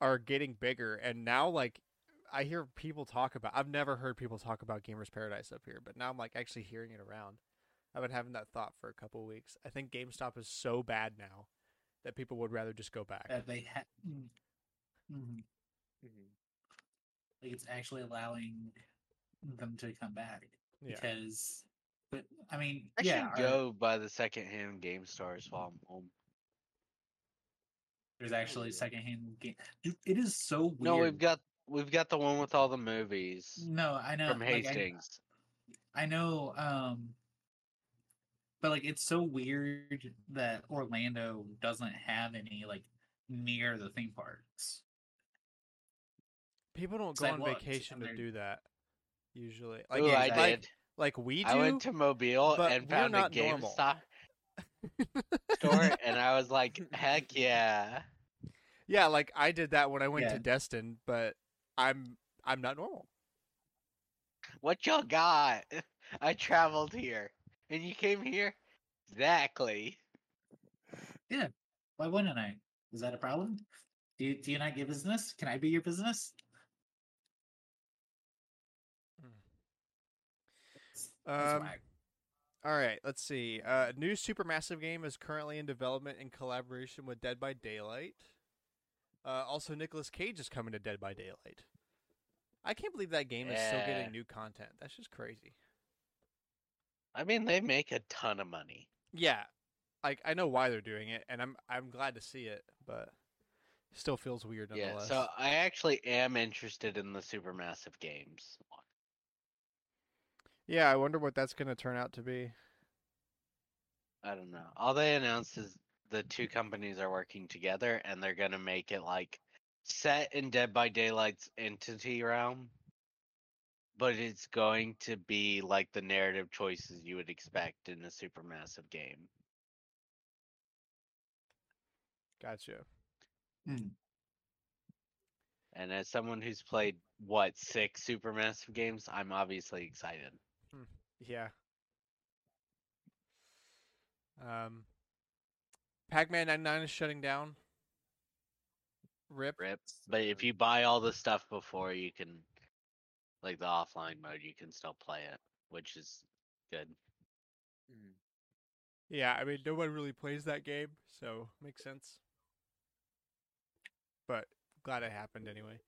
are getting bigger, and now like I hear people talk about. I've never heard people talk about Gamers Paradise up here, but now I'm like actually hearing it around. I've been having that thought for a couple weeks. I think GameStop is so bad now that people would rather just go back. that they had. Mm, mhm. Mhm. Like it's actually allowing them to come back Yeah. because, but I mean, I yeah, should our- go by the secondhand game stores while I'm home. There's actually secondhand game. Dude, it is so weird. No, we've got we've got the one with all the movies no, I know from like, I- Hastings. I know, um, but like it's so weird that Orlando doesn't have any like near the theme parks. People don't go on looked, vacation to do that. Usually, like Ooh, I like, did. like we do. I went to Mobile and found a not normal. GameStop store, and I was like, "Heck yeah!" Yeah, like I did that when I went Yeah. to Destin, but I'm I'm not normal. What y'all got? I traveled here, and you came here. Exactly. Yeah. Why wouldn't I? Is that a problem? Do you, do you not get business? Can I be your business? That's- that's Um, whack. All right, let's see. Uh, new supermassive game is currently in development in collaboration with Dead by Daylight. Uh, also, Nicolas Cage is coming to Dead by Daylight. I can't believe that game is still getting new content. That's just crazy. I mean, they make a ton of money. Yeah, like I know why they're doing it, and I'm I'm glad to see it, but still feels weird Yeah. So I actually am interested in the supermassive games. One. yeah, I wonder what that's gonna turn out to be. I don't know. All they announced is the two companies are working together, and they're gonna make it like set in Dead by Daylight's entity realm, but it's going to be like the narrative choices you would expect in a supermassive game. Gotcha. Hmm. And as someone who's played what six supermassive games, I'm obviously excited. Yeah. Um, Pac-Man 99 is shutting down. Rip. Rip. But if you buy all the stuff before, you can, like the offline mode, you can still play it, which is good. Mhm. Yeah, I mean, no one really plays that game, so makes sense. But glad it happened anyway.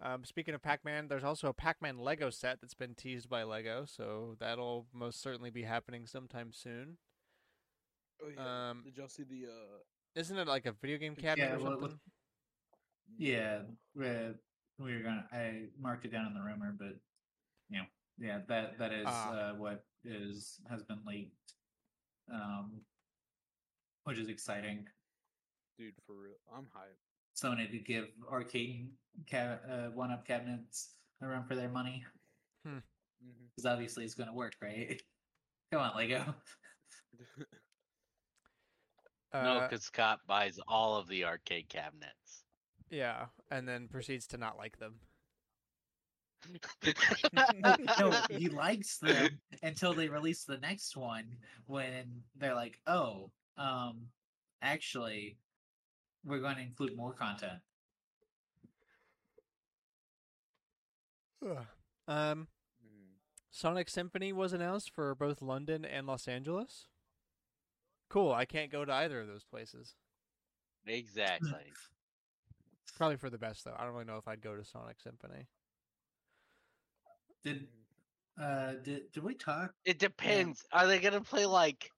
Um, speaking of Pac-Man, there's also a Pac-Man Lego set that's been teased by Lego, so that'll most certainly be happening sometime soon. Oh yeah. Um, Did y'all see the uh? Isn't it like a video game cabinet Yeah, or something? look- Yeah, we we were gonna. I marked it down in the rumor, but you know, yeah, that that is Ah. uh, what is has been leaked, um, which is exciting. Dude, for real, I'm hyped. Someone had to give arcade ca- uh, one up cabinets a run for their money hmm because obviously it's going to work, right? Come on, Lego. No, Uh, because Scott buys all of the arcade cabinets. yeah, and then proceeds to not like them. no, no, he likes them until they release the next one when they're like, oh, um, actually, we're going to include more content. um, Mhm. Sonic Symphony was announced for both London and Los Angeles. Cool. I can't go to either of those places. Exactly. Probably for the best though. I don't really know if I'd go to Sonic Symphony. Did uh did did we talk? It depends. Are they gonna play like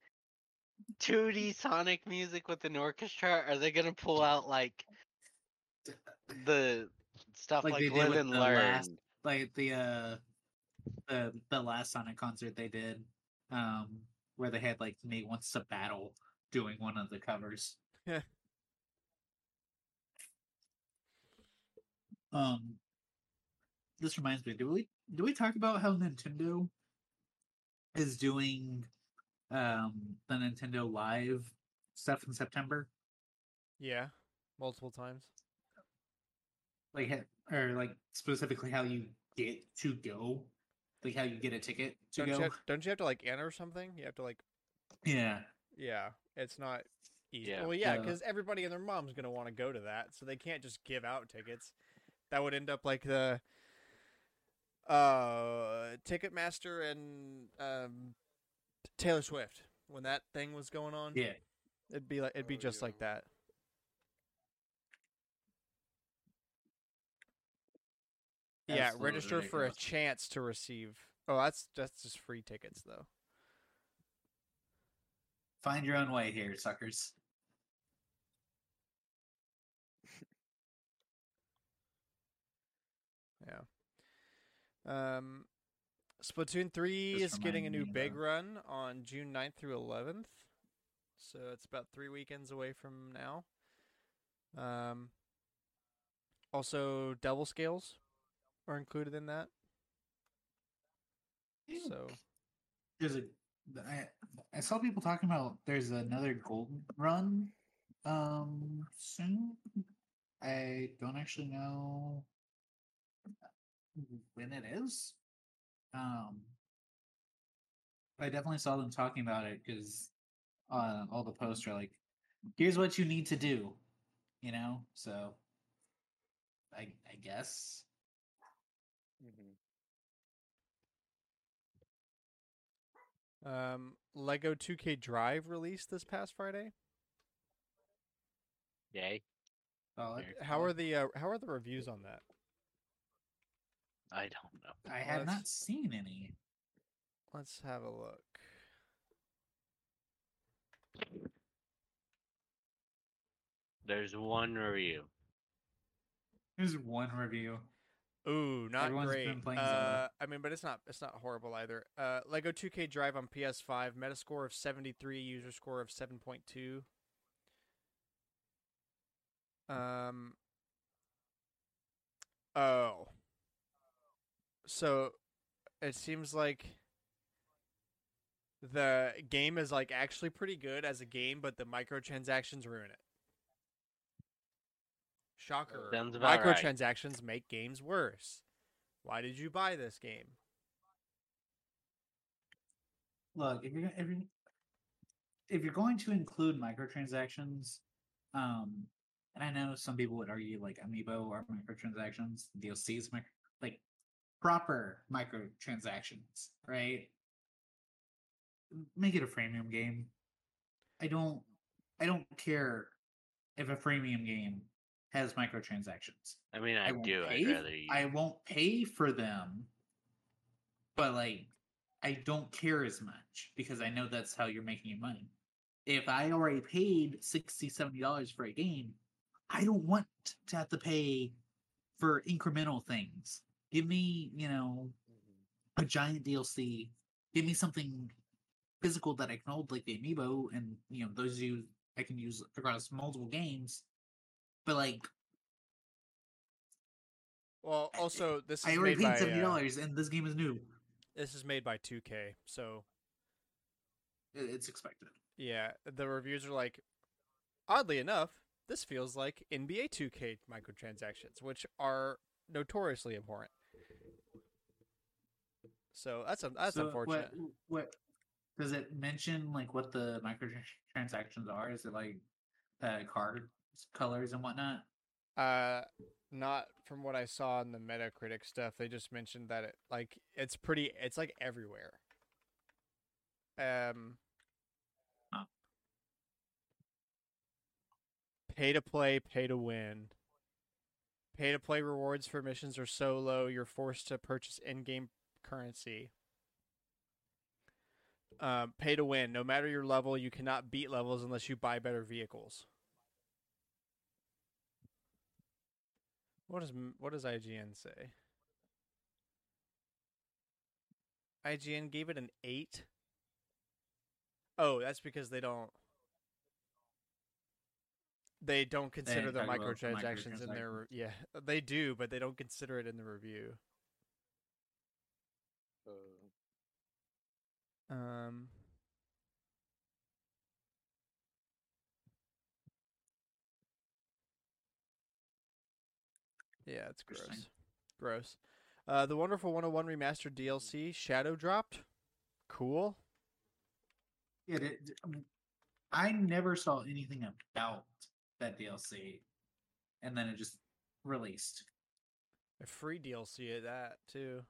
2D Sonic music with an orchestra? Are they gonna pull out like the stuff Like like, Live and the Learn? last- Like the uh the the last Sonic concert they did, um, where they had like Nate wants to battle doing one of the covers. Yeah. Um, this reminds me. Do we do we talk about how Nintendo is doing um the Nintendo Live stuff in September? Yeah, multiple times. Like, ha- or like specifically how you get to go, like how you get a ticket to Don't you, go. have, don't you have to like enter something? You have to like Yeah, yeah. It's not easy. Yeah. Well, yeah, Yeah. because everybody and their mom's gonna want to go to that, so they can't just give out tickets. That would end up like the uh Ticketmaster and um Taylor Swift when that thing was going on. yeah. It'd be like it'd be Oh, just like that. Yeah, Absolutely register for a chance to receive. Oh, that's that's just free tickets though. Find your own way here, suckers. Yeah. Um, Splatoon 3 Just is getting a new big though. run on June 9th through 11th. So it's about three weekends away from now. Um, also, Devil Scales are included in that. So, there's a I, I saw people talking about there's another golden run um soon. I don't actually know when it is. Um I definitely saw them talking about it because uh, all the posts are like, "Here's what you need to do," you know. So, I I guess Mhm. um, Lego 2K Drive released this past Friday. Yay. solid. How are the uh, how are the reviews on that? I don't know. I have let's- not seen any. Let's have a look. There's one review. There's one review. Ooh, not Everyone's great. been playing uh, Zelda. I mean, but it's not it's not horrible either. Uh, Lego 2K Drive on PS5, Metascore of 73, user score of 7.2. Um. Oh. So, it seems like the game is like actually pretty good as a game, but the microtransactions ruin it. Shocker. Sounds about right. Microtransactions make games worse. Why did you buy this game? Look, if you're gonna- if you're, if you're going to include microtransactions, um, and I know some people would argue like Amiibo or microtransactions, DLCs, micro, like proper microtransactions, right? Make it a freemium game. I don't, I don't care if a freemium game has microtransactions. I mean, I, won't do. pay I'd rather you. I won't pay for them, but like I don't care as much because I know that's how you're making your money. If I already paid 60 70 dollars for a game, I don't want to have to pay for incremental things. Give me, you know, Mhm. a giant DLC. Give me something physical that I can hold, like the amiibo, and you know those you I can use across multiple games. But like, Well, also this I is already paid seventy uh, dollars, and this game is new. this is made by 2K, so It's expected. yeah, the reviews are like, oddly enough, this feels like NBA 2K microtransactions, which are notoriously abhorrent. So that's un- that's So unfortunate. What, what does it mention? Like what the microtransactions are? Is it like uh, card colors and whatnot. Uh, not from what I saw in the Metacritic stuff. They just mentioned that it like it's pretty. It's like everywhere. Um. Huh. Pay to play, pay to win. Pay to play rewards for missions are so low you're forced to purchase in-game currency. Um, pay to win. No matter your level, you cannot beat levels unless you buy better vehicles. What does what does IGN say? IGN gave it an eight. Oh, that's because they don't. They don't consider the the microtransactions in their yeah they do but they don't consider it in the review. Uh, Um. Yeah, it's gross. Gross. Uh, the Wonderful 101 Remastered DLC Shadow dropped. Cool. It, it, I never saw anything about that DLC, and then it just released. A free DLC of that too.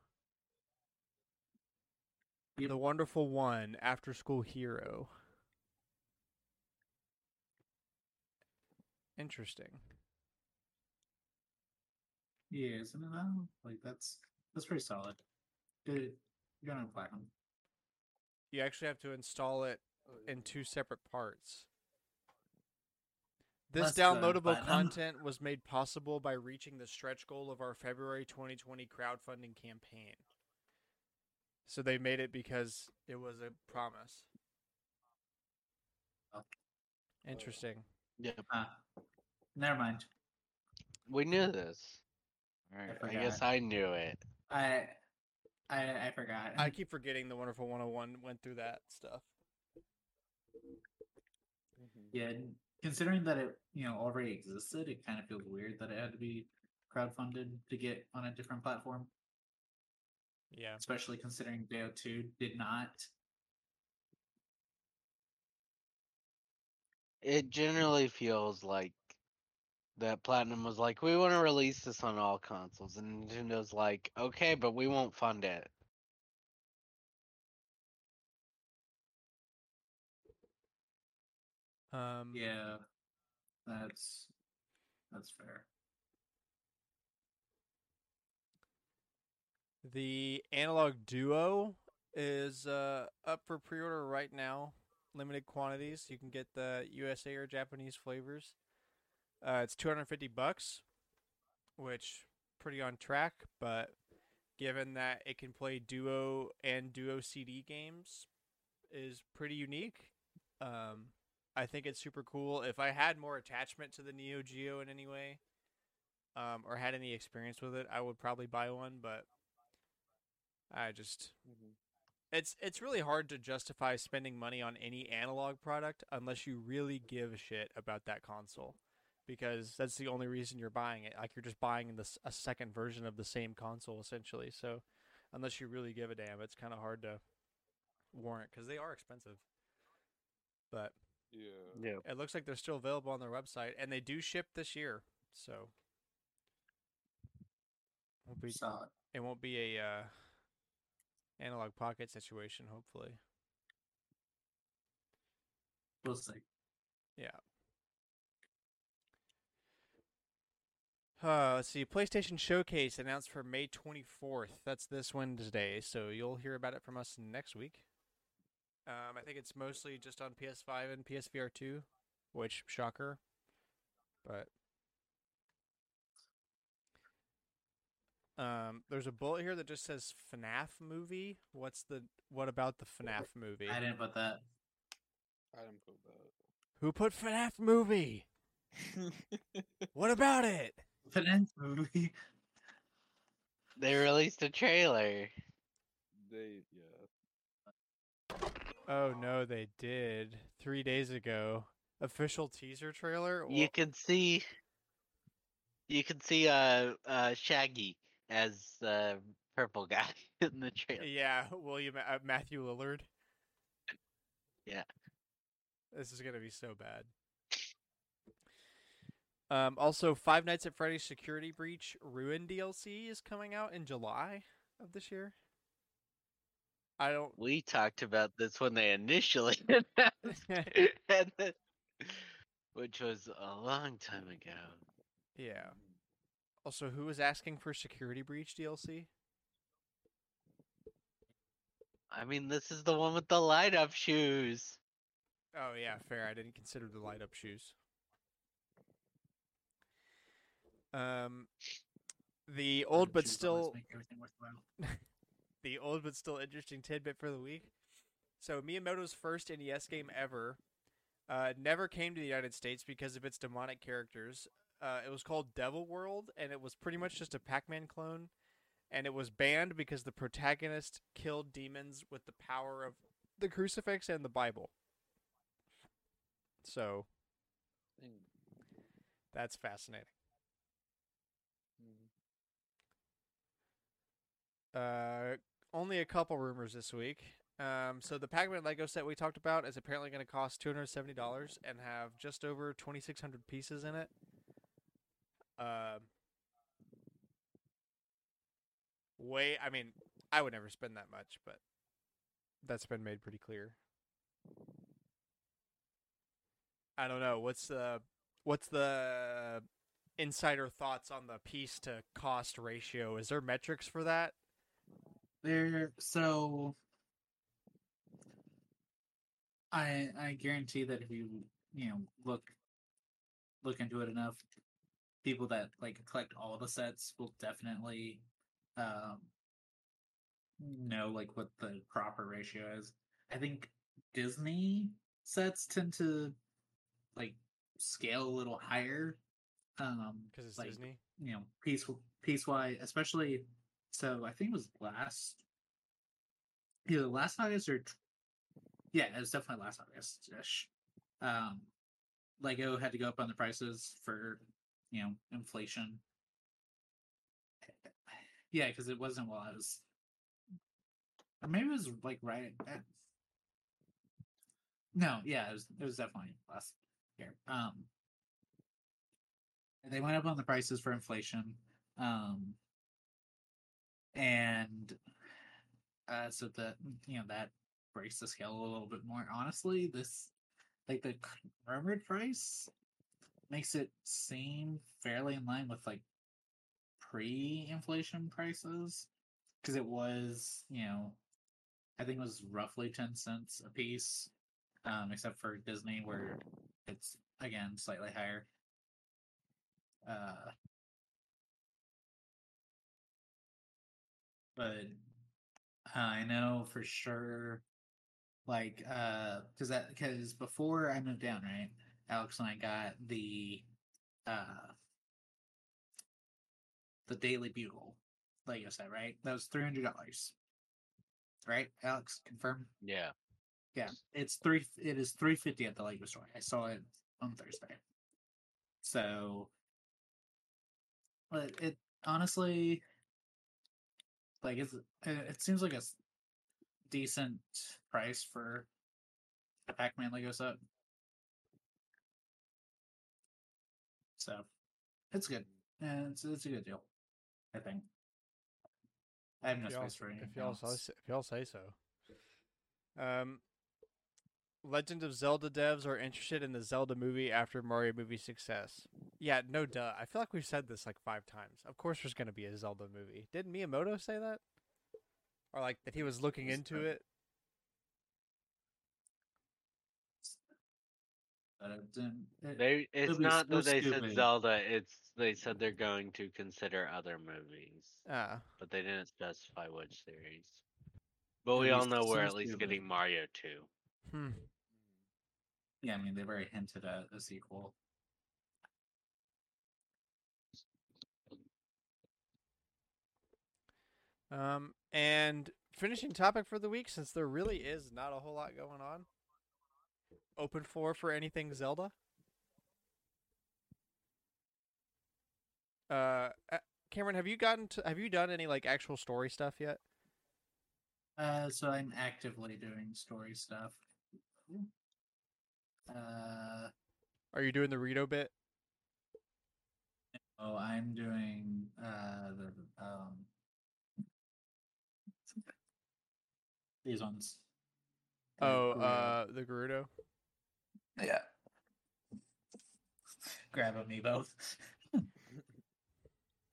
The Wonderful One After School Hero. Interesting. Yeah, isn't it? Though? Like that's that's pretty solid. Good, good on platinum. You actually have to install it oh, in two separate parts. This downloadable content was made possible by reaching the stretch goal of our February 2020 crowdfunding campaign. So they made it because it was a promise. Oh. Interesting. Yep. Ah, never mind. We knew this. Alright, I, guess. I knew it. I, I, I forgot. I keep forgetting the Wonderful 101 went through that stuff. Mhm. yeah, considering that it you know already existed, it kind of feels weird that it had to be crowdfunded to get on a different platform. Yeah. Especially considering Deo Two did not. It generally feels like that Platinum was like, we want to release this on all consoles, and Nintendo's like, okay, but we won't fund it. Um, Yeah, that's that's fair. The Analogue Duo is uh, up for pre-order right now. Limited quantities. You can get the USA or Japanese flavors. Uh, it's 250 bucks, which pretty on track. But given that it can play Duo and Duo CD games, is pretty unique. Um, I think it's super cool. If I had more attachment to the Neo Geo in any way, um, or had any experience with it, I would probably buy one. But I just Mhm. it's it's really hard to justify spending money on any analog product unless you really give a shit about that console because that's the only reason you're buying it like you're just buying this a second version of the same console essentially so unless you really give a damn it's kind of hard to warrant cuz they are expensive but Yeah. Yeah. it looks like they're still available on their website and they do ship this year so won't be, it won't be a uh, Analogue Pocket situation hopefully We'll see. Yeah. Uh, let's see. PlayStation Showcase announced for May 24th. That's this Wednesday, so you'll hear about it from us next week. Um, I think it's mostly just on PS5 and PSVR 2, which shocker. But um, there's a bullet here that just says FNAF movie. What's the what about the FNAF movie? I didn't put that. I didn't put that. Who put FNAF movie? What about it? Finance movie. They released a trailer. they yeah. Oh no, they did three days ago. Official teaser trailer. You Wha- can see, you can see uh uh Shaggy as uh purple guy in the trailer. Yeah, William uh, Matthew Lillard. Yeah. This is gonna be so bad. Um, also, Five Nights at Freddy's Security Breach Ruin DLC is coming out in July of this year. I don't. We talked about this when they initially announced, it, which was a long time ago. Yeah. Also, who was asking for Security Breach DLC? I mean, this is the one with the light up shoes. Oh yeah, fair. I didn't consider the light up shoes. Um, the old but still make everything worthwhile. the old but still interesting tidbit for the week. So Miyamoto's first NES game ever uh, never came to the United States because of its demonic characters. Uh, it was called Devil World, and it was pretty much just a Pac-Man clone. And it was banned because the protagonist killed demons with the power of the crucifix and the Bible. So that's fascinating. Mhm. Uh, only a couple rumors this week. Um, so the Pac-Man Lego set we talked about is apparently going to cost two hundred seventy dollars and have just over twenty six hundred pieces in it. Um, way. I mean, I would never spend that much, but that's been made pretty clear. I don't know. What's the what's the insider thoughts on the piece to cost ratio? Is there metrics for that? There, so I I guarantee that if you you know look look into it enough, people that like collect all the sets will definitely um know like what the proper ratio is. I think Disney sets tend to like scale a little higher. Um, Because it's like, Disney. you know, piece piece wise, especially. So I think it was last, either last August or, yeah, it was definitely last August ish. Um, Lego had to go up on the prices for, you know, inflation. Yeah, because it wasn't while I was, or maybe it was like right at. No, yeah, it was it was definitely last year. Um, they went up on the prices for inflation. Um, and uh, so that you know that breaks the scale a little bit more. Honestly, this like the rumored price makes it seem fairly in line with like pre-inflation prices because it was you know I think it was roughly ten cents a piece, um, except for Disney where it's again slightly higher. Uh, but I know for sure, like, uh, because that because before I moved down, right, Alex and I got the, uh, the Daily Bugle, like Lego set, right? That was three hundred dollars, right? Alex, confirm. Yeah. Yeah, it's three. It is three fifty at the Lego store. I saw it on Thursday. So, but it honestly, like, it's it, it seems like a decent price for a Pac-Man Lego set. So, it's good. Yeah, it's it's a good deal. I think. I have no If space for anything if y'all, say, if y'all say so. Um, Legend of Zelda devs are interested in the Zelda movie after Mario movie success. Yeah, no duh. I feel like we've said this like five times. Of course, there's going to be a Zelda movie. Didn't Miyamoto say that? Or like that he was looking into it? It didn't. It, They it's be not so that they said stupid. Zelda, it's they said they're going to consider other movies. Ah, But they didn't specify which series. But we all know we're at least stupid. getting Mario 2. hmm. Yeah, I mean they've already hinted at a sequel. Um, and finishing topic for the week, since there really is not a whole lot going on. Open floor for anything Zelda. Uh, uh, Cameron, have you gotten to? Have you done any like actual story stuff yet? Uh, so I'm actively doing story stuff. Uh, Are you doing the Rito bit? Oh, I'm doing uh the um these ones. Oh, uh, the Gerudo. Yeah. Grab amiibo.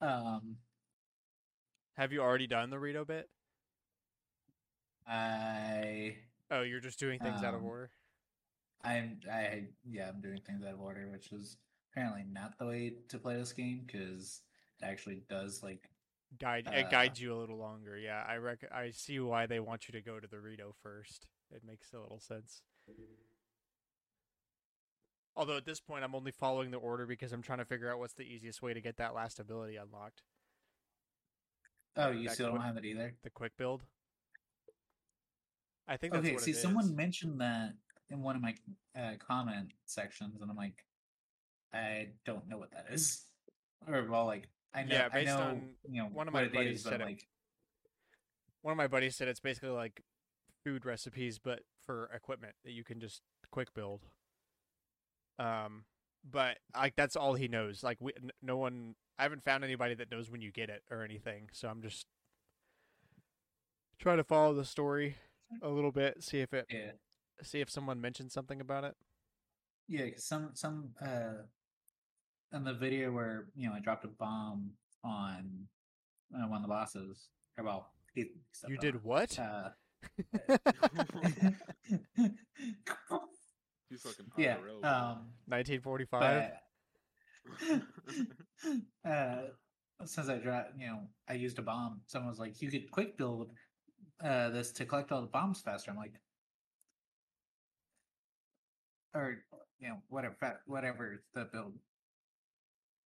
um, Have you already done the Rito bit? I Oh, you're just doing things out of Um, order. I'm I yeah I'm doing things out of order, which is apparently not the way to play this game because it actually does like Guide it uh, guides you a little longer. Yeah, I rec- I see why they want you to go to the Rito first. It makes a little sense. Although at this point, I'm only following the order because I'm trying to figure out what's the easiest way to get that last ability unlocked. oh you That still don't have it either. The quick build. I think that's Okay, see, someone is. mentioned that in one of my uh, comment sections, and I'm like, I don't know what that is. Or well, like I know, Yeah, I based know, on you know, one of my buddies is, said it. like, One of my buddies said it's basically like food recipes, but for equipment that you can just quick build. Um, but like that's all he knows. Like we, n- no one, I haven't found anybody that knows when you get it or anything. So I'm just trying to follow the story a little bit, see if it, yeah, see if someone mentioned something about it. yeah, 'cause some some uh, in the video where you know I dropped a bomb on uh, one of the bosses, or well, You did it. what? Uh, He's fucking yeah, IRL, bro. um, 1945. but uh since I dropped, you know, I used a bomb. Someone was like, "You could quick build uh this to collect all the bombs faster." I'm like, or you know, whatever, fa- whatever the build.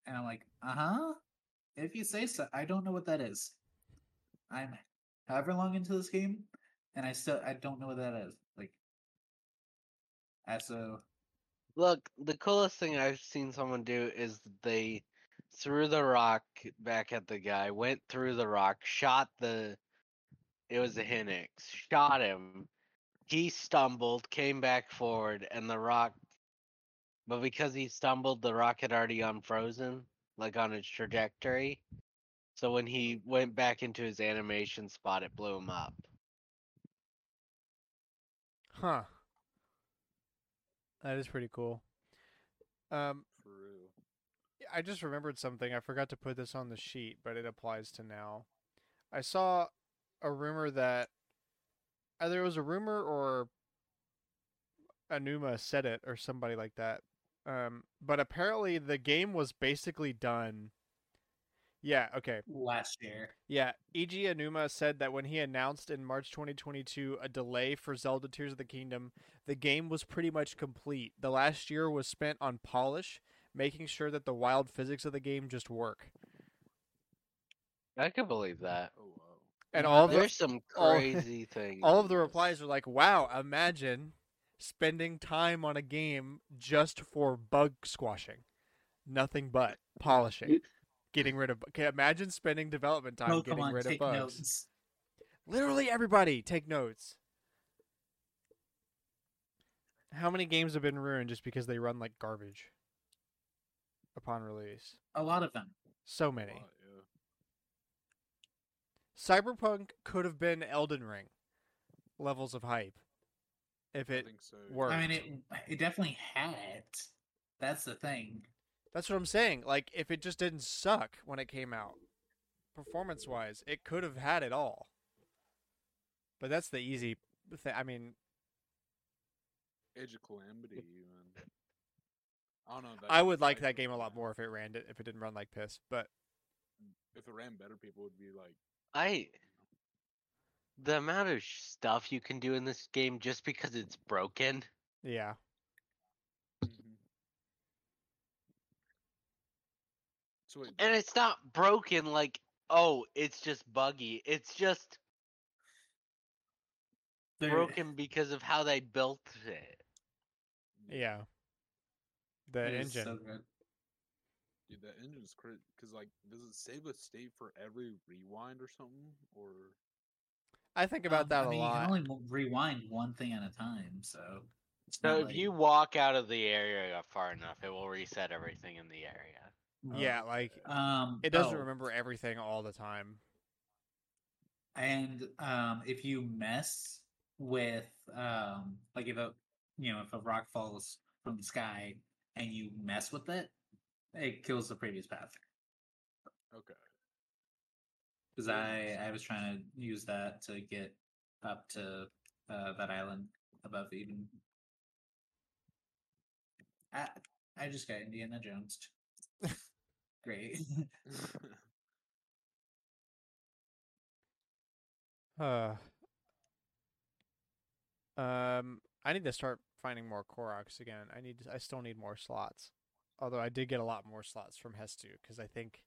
And I'm like, "Uh huh." If you say so, I don't know what that is. I'm however long into this game, and I still I don't know what that is. Like, as a Look, the coolest thing I've seen someone do is they threw the rock back at the guy, went through the rock, shot the. It was a Hinox. Shot him. He stumbled, came back forward, and the rock. But because he stumbled, the rock had already unfrozen, like on its trajectory. So when he went back into his animation spot, it blew him up. Huh. That is pretty cool. Um, real. I just remembered something. I forgot to put this on the sheet, but it applies to now. I saw a rumor that either it was a rumor or Aonuma said it or somebody like that. Um, but apparently the game was basically done. Yeah, okay. last year. Yeah, Eiji Aonuma said that when he announced in March 2022 a delay for Zelda Tears of the Kingdom, the game was pretty much complete. The last year was spent on polish, making sure that the wild physics of the game just work. I can believe that. Oh wow. And Yeah, all of the, There's some all- crazy things. all of the replies are like, "Wow, imagine spending time on a game just for bug squashing, nothing but polishing, getting rid of. Okay, imagine spending development time getting Pokemon, rid of bugs. notes. Literally everybody take notes. How many games have been ruined just because they run like garbage upon release? A lot of them. So many. lot, yeah. Cyberpunk could have been Elden Ring levels of hype if I it think so. worked. I mean, it it definitely had. That's the thing. That's what I'm saying. Like if it just didn't suck when it came out, performance wise, it could have had it all. But that's the easy thing. I mean, Age of Calamity, even. I don't know. I would like that game a lot more if it ran if it didn't run like piss. But If it ran better, people would be like, I the amount of stuff you can do in this game just because it's broken. yeah, So wait, And it's not broken like, oh, it's just buggy. It's just There- broken because of how they built it. yeah. The it is engine. so good. dude, that engine's crit. Because like, does it save a state for every rewind or something? Or I think about Um, that I mean, a lot. You can only rewind one thing at a time, so. So if like- you walk out of the area far enough, it will reset everything in the area. Yeah, like Um, it doesn't oh, remember everything all the time. And um, if you mess with um, like if a you know if a rock falls from the sky and you mess with it, it kills the previous path. Okay. Because I I was trying to use that to get up to uh, that island above Eldin. I I just got Indiana Jones. Great. Uh, um, I need to start finding more Koroks again. I need. I still need more slots. Although I did get a lot more slots from Hestu because I think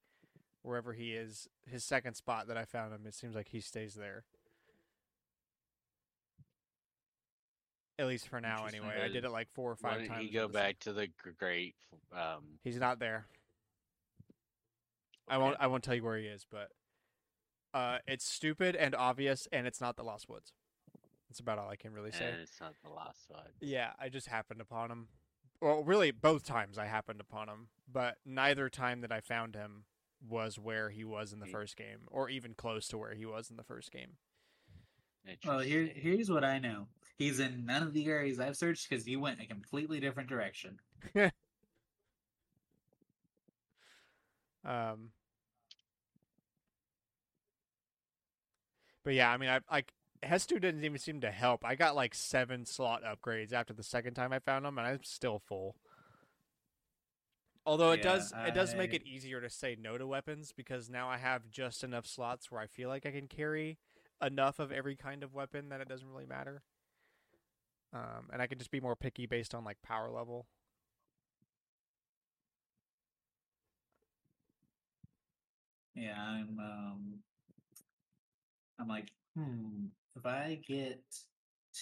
wherever he is, his second spot that I found him, it seems like he stays there. At least for now, anyway. I did it like four or Why five didn't times. he go with the same- back to the great? Um, He's not there. I won't. I won't tell you where he is, but uh, it's stupid and obvious, and it's not the Lost Woods. That's about all I can really say. and it's not the last one. Yeah, I just happened upon him. Well, really, both times I happened upon him, but neither time that I found him was where he was in the first game, or even close to where he was in the first game. well, here here's what I know. He's in none of the areas I've searched because he went a completely different direction. Um, but yeah, I mean, I like Hestu didn't even seem to help. I got like seven slot upgrades after the second time I found them, and I'm still full. Although it Yeah, does, it does make it easier to say no to weapons because now I have just enough slots where I feel like I can carry enough of every kind of weapon that it doesn't really matter. Um, and I can just be more picky based on like power level. Yeah, I'm um I'm like, hmm, if I get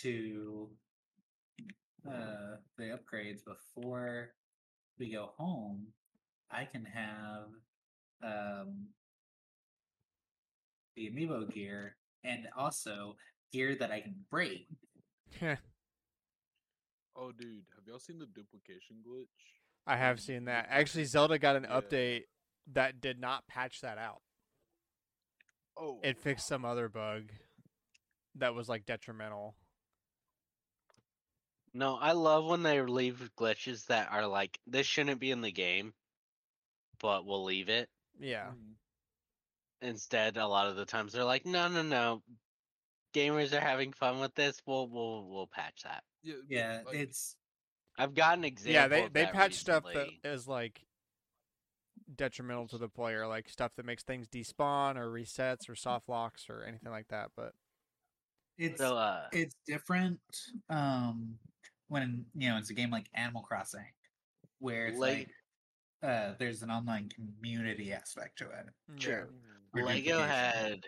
to uh the upgrades before we go home, I can have um the amiibo gear and also gear that I can break. oh, dude, have y'all seen the duplication glitch? I have seen that. Actually, Zelda got an Yeah. update that did not patch that out. Oh, It fixed some other bug that was like detrimental. No, I love when they leave glitches that are like this shouldn't be in the game, but we'll leave it. Yeah. mhm. Instead, a lot of the times they're like, no, no, no. Gamers are having fun with this. We'll we'll we'll patch that. yeah, Yeah, like, it's I've gotten an example. Yeah, they of they that patch stuff that is like detrimental to the player, like stuff that makes things despawn or resets or soft locks or anything like that. But it's So uh, it's different um when you know it's a game like Animal Crossing where it's Like- like uh there's an online community aspect to it. Sure. mhm. for Lego had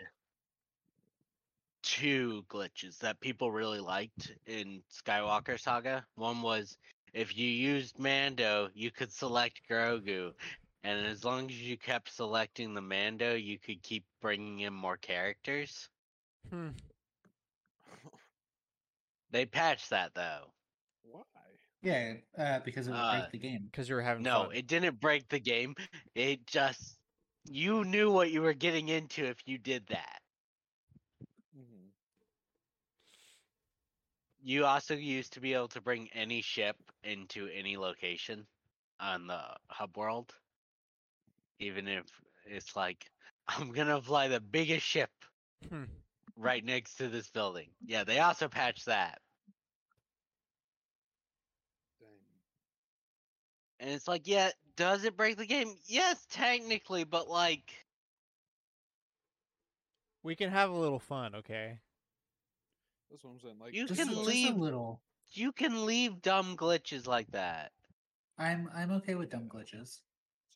two glitches that people really liked in Skywalker Saga. One was if you used Mando, you could select Grogu, and as long as you kept selecting the Mando, you could keep bringing in more characters. hmm, They patched that though. Why? Yeah, uh, because it would Uh, break the game. because you were having No, fun. it didn't break the game. It just you knew what you were getting into if you did that. Mm-hmm. You also used to be able to bring any ship into any location on the hub world. Even if it's like, I'm gonna fly the biggest ship Hmm. right next to this building. Yeah, they also patched that. Dang. And it's like, yeah, does it break the game? Yes, technically, but like, we can have a little fun, okay? That's what I'm saying. Like, You Just, can a- just leave- a little. you can leave dumb glitches like that. I'm I'm okay with dumb glitches.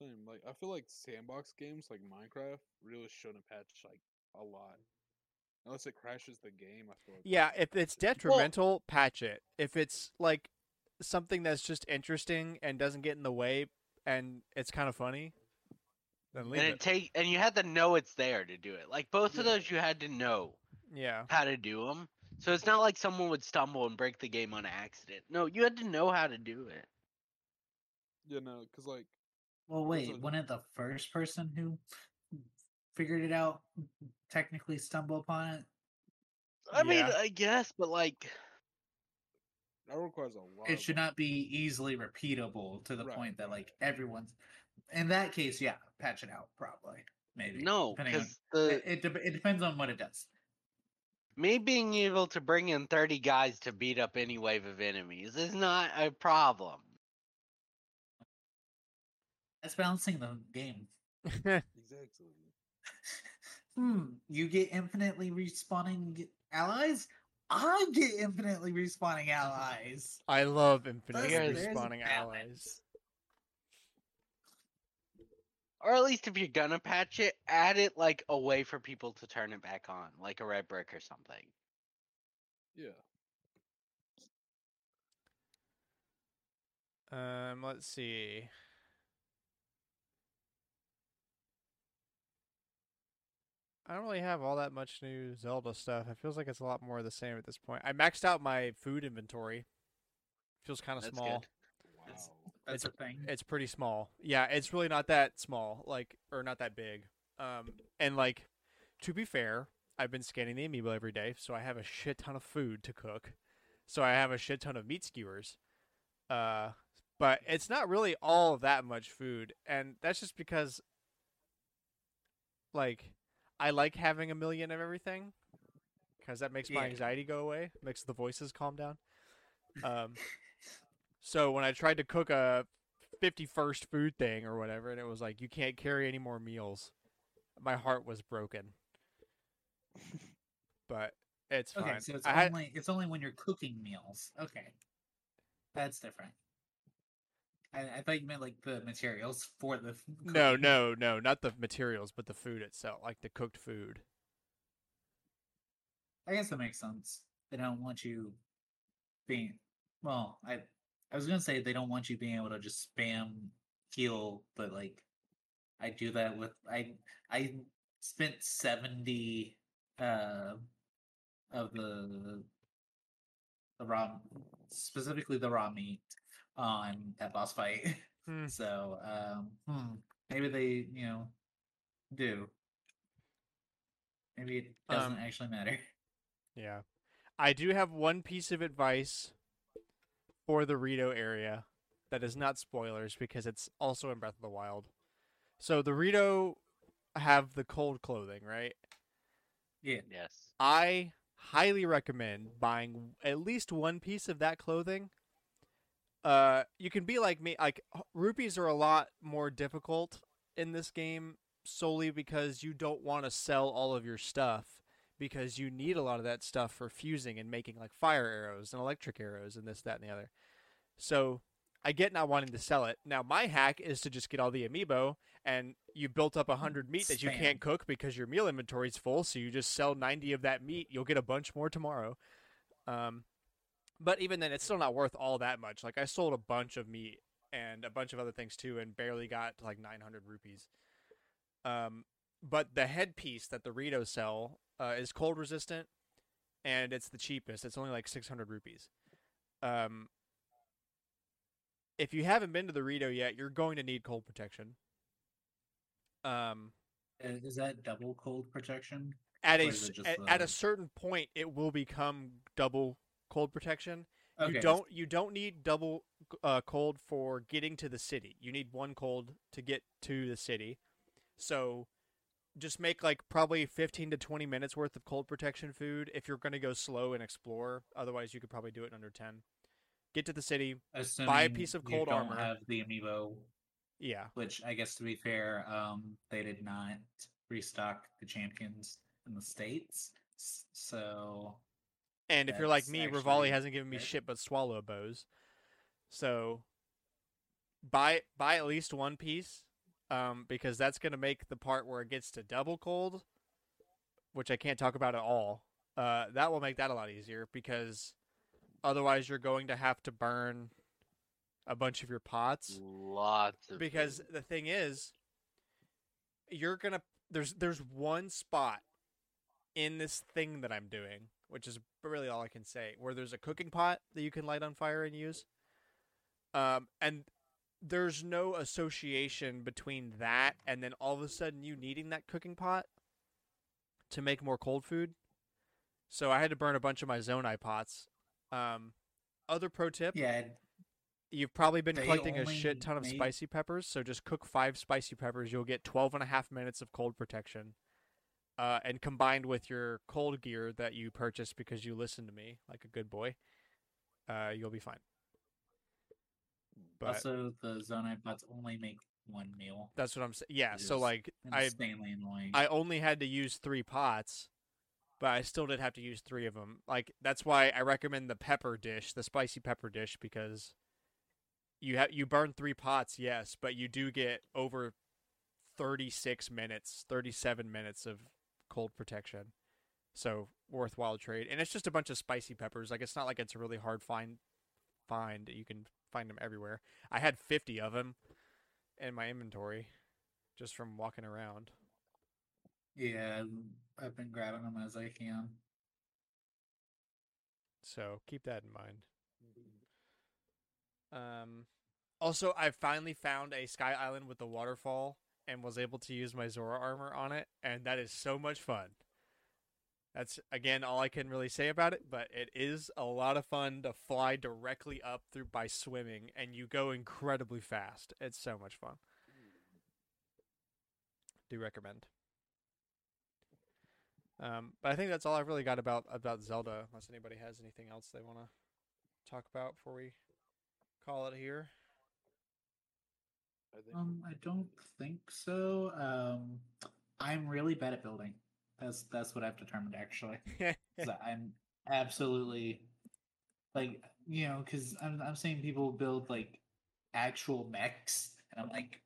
Same. Like, I feel like sandbox games like Minecraft really shouldn't patch like a lot, unless it crashes the game. I feel like. Yeah, if it's patch it. detrimental, patch it. If it's like something that's just interesting and doesn't get in the way and it's kind of funny, then leave and it. it take and you had to know it's there to do it. Like both of those, you had to know yeah. how to do them. So it's not like someone would stumble and break the game on accident. No, you had to know how to do it. You know, because like Well, wait, wouldn't the first person who figured it out technically stumble upon it? I mean, I guess, but like, That requires a lot. It should not be easily repeatable to the Right, point that like everyone's. In that case, yeah, patch it out probably. Maybe no, because the it, it, it depends on what it does. me being able to bring in thirty guys to beat up any wave of enemies is not a problem. That's balancing the game. Exactly. Hmm. You get infinitely respawning allies. I get infinitely respawning allies. I love infinitely There's- there's respawning allies. Or at least if you're gonna patch it, add it like a way for people to turn it back on, like a red brick or something. Yeah. Um, let's see. I don't really have all that much new Zelda stuff. It feels like it's a lot more of the same at this point. I maxed out my food inventory. Feels kind of That's small. good. Wow. That's- That's a thing. It's pretty small. Yeah, it's really not that small, like or not that big. Um, and like to be fair, I've been scanning the amiibo every day, so I have a shit ton of food to cook. So I have a shit ton of meat skewers. Uh, but it's not really all that much food, and that's just because like I like having a million of everything because that makes my Yeah. anxiety go away, makes the voices calm down. Um, so when I tried to cook a 51st food thing or whatever, and it was like, you can't carry any more meals, my heart was broken. But it's fine. Okay, so it's I had- only it's only when you're cooking meals. Okay, that's different. I, I thought you meant like the materials for the. f- no, no, no, not the materials, but the food itself, like the cooked food. I guess that makes sense. They don't want you being well. I I was gonna say they don't want you being able to just spam heal, but like I do that with I I spent seventy uh of the the raw specifically the raw meat on that boss fight. Hmm. so um hmm, maybe they you know do. Maybe it doesn't Um, actually matter. Yeah. I do have one piece of advice for the Rito area that is not spoilers because it's also in Breath of the Wild. So the Rito have the cold clothing, right? Yeah. Yes. I highly recommend buying at least one piece of that clothing. Uh, you can be like me. Like rupees are a lot more difficult in this game solely because you don't want to sell all of your stuff because you need a lot of that stuff for fusing and making like fire arrows and electric arrows and this, that, and the other. So I get not wanting to sell it. Now my hack is to just get all the amiibo and you built up a hundred meat that you Spam. can't cook because your meal inventory is full, so you just sell ninety of that meat. You'll get a bunch more tomorrow. Um, but even then, it's still not worth all that much. Like I sold a bunch of meat and a bunch of other things too, and barely got like nine hundred rupees. Um, but the headpiece that the Rito sell uh, is cold resistant, and it's the cheapest. It's only like six hundred rupees. Um, if you haven't been to the Rito yet, you're going to need cold protection. Um, Is that double cold protection? at a is s- it just at, at a certain point, it will become double cold protection. Okay. You don't you don't need double uh, cold for getting to the city. You need one cold to get to the city. So just make like probably 15 to 20 minutes worth of cold protection food if you're going to go slow and explore. Otherwise, you could probably do it in under 10. Get to the city. Assuming buy a piece of cold don't armor. Have the amiibo, Yeah. which I guess to be fair, um, they did not restock the champions in the states, so And if you're like That's me, Revali hasn't given me good. shit but swallow bows. So buy buy at least one piece, um, because that's gonna make the part where it gets to double cold, which I can't talk about at all. Uh, that will make that a lot easier because otherwise you're going to have to burn a bunch of your pots Lots of because food. the thing is you're gonna there's there's one spot in this thing that i'm doing which is really all i can say where there's a cooking pot that you can light on fire and use um and there's no association between that and then all of a sudden you needing that cooking pot to make more cold food. So I had to burn a bunch of my Zonai pots. Um, other pro tip: Yeah, you've probably been collecting a shit ton of made- spicy peppers. So just cook five spicy peppers. You'll get 12 and a half minutes of cold protection. Uh, and combined with your cold gear that you purchased because you listened to me like a good boy, uh, you'll be fine. But also the Zonai pots only make one meal. that's what I'm saying. Yeah. So like I Insanely annoying. I only had to use three pots, but I still did have to use three of them. Like that's why I recommend the pepper dish, the spicy pepper dish, because you have you burn three pots, yes, but you do get over thirty six minutes, thirty seven minutes of cold protection. So worthwhile trade, and it's just a bunch of spicy peppers. Like it's not like it's a really hard find. Find you can find them everywhere. I had fifty of them in my inventory, just from walking around. yeah, I've been grabbing them as I can. So keep that in mind. Um, also, I finally found a sky island with a waterfall and was able to use my Zora armor on it, and that is so much fun. That's again all I can really say about it, but it is a lot of fun to fly directly up through by swimming, and you go incredibly fast. It's so much fun. Do recommend. Um, but I think that's all I've really got about about Zelda. Unless anybody has anything else they want to talk about before we call it here. Um, I don't think so. Um, I'm really bad at building. That's that's what I've determined actually. I'm absolutely like you know because I'm I'm seeing people build like actual mechs, and I'm like,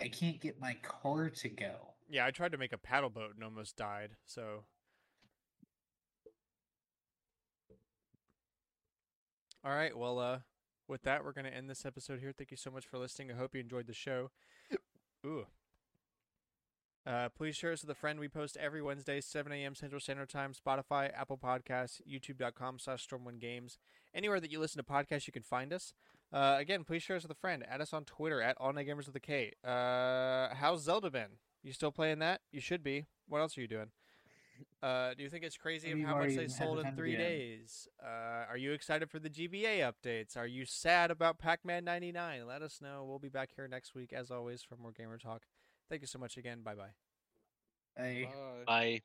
I can't get my car to go. yeah, I tried to make a paddle boat and almost died. So. All right. Well, uh, with that, we're gonna end this episode here. Thank you so much for listening. I hope you enjoyed the show. Ooh. Uh, please share us with a friend. We post every Wednesday, 7 a.m. Central Standard Time, Spotify, Apple Podcasts, YouTube.com slash Stormwind Games. Anywhere that you listen to podcasts, you can find us. Uh, again, please share us with a friend. Add us on Twitter at All Night Gamers with a K. Uh, how's Zelda been? You still playing that? You should be. What else are you doing? Uh, do you think it's crazy of how much they sold in three days? Uh, are you excited for the GBA updates? Are you sad about Pac-Man 99? Let us know. We'll be back here next week, as always, for more gamer talk. Thank you so much again. Bye bye. I Bye. Bye.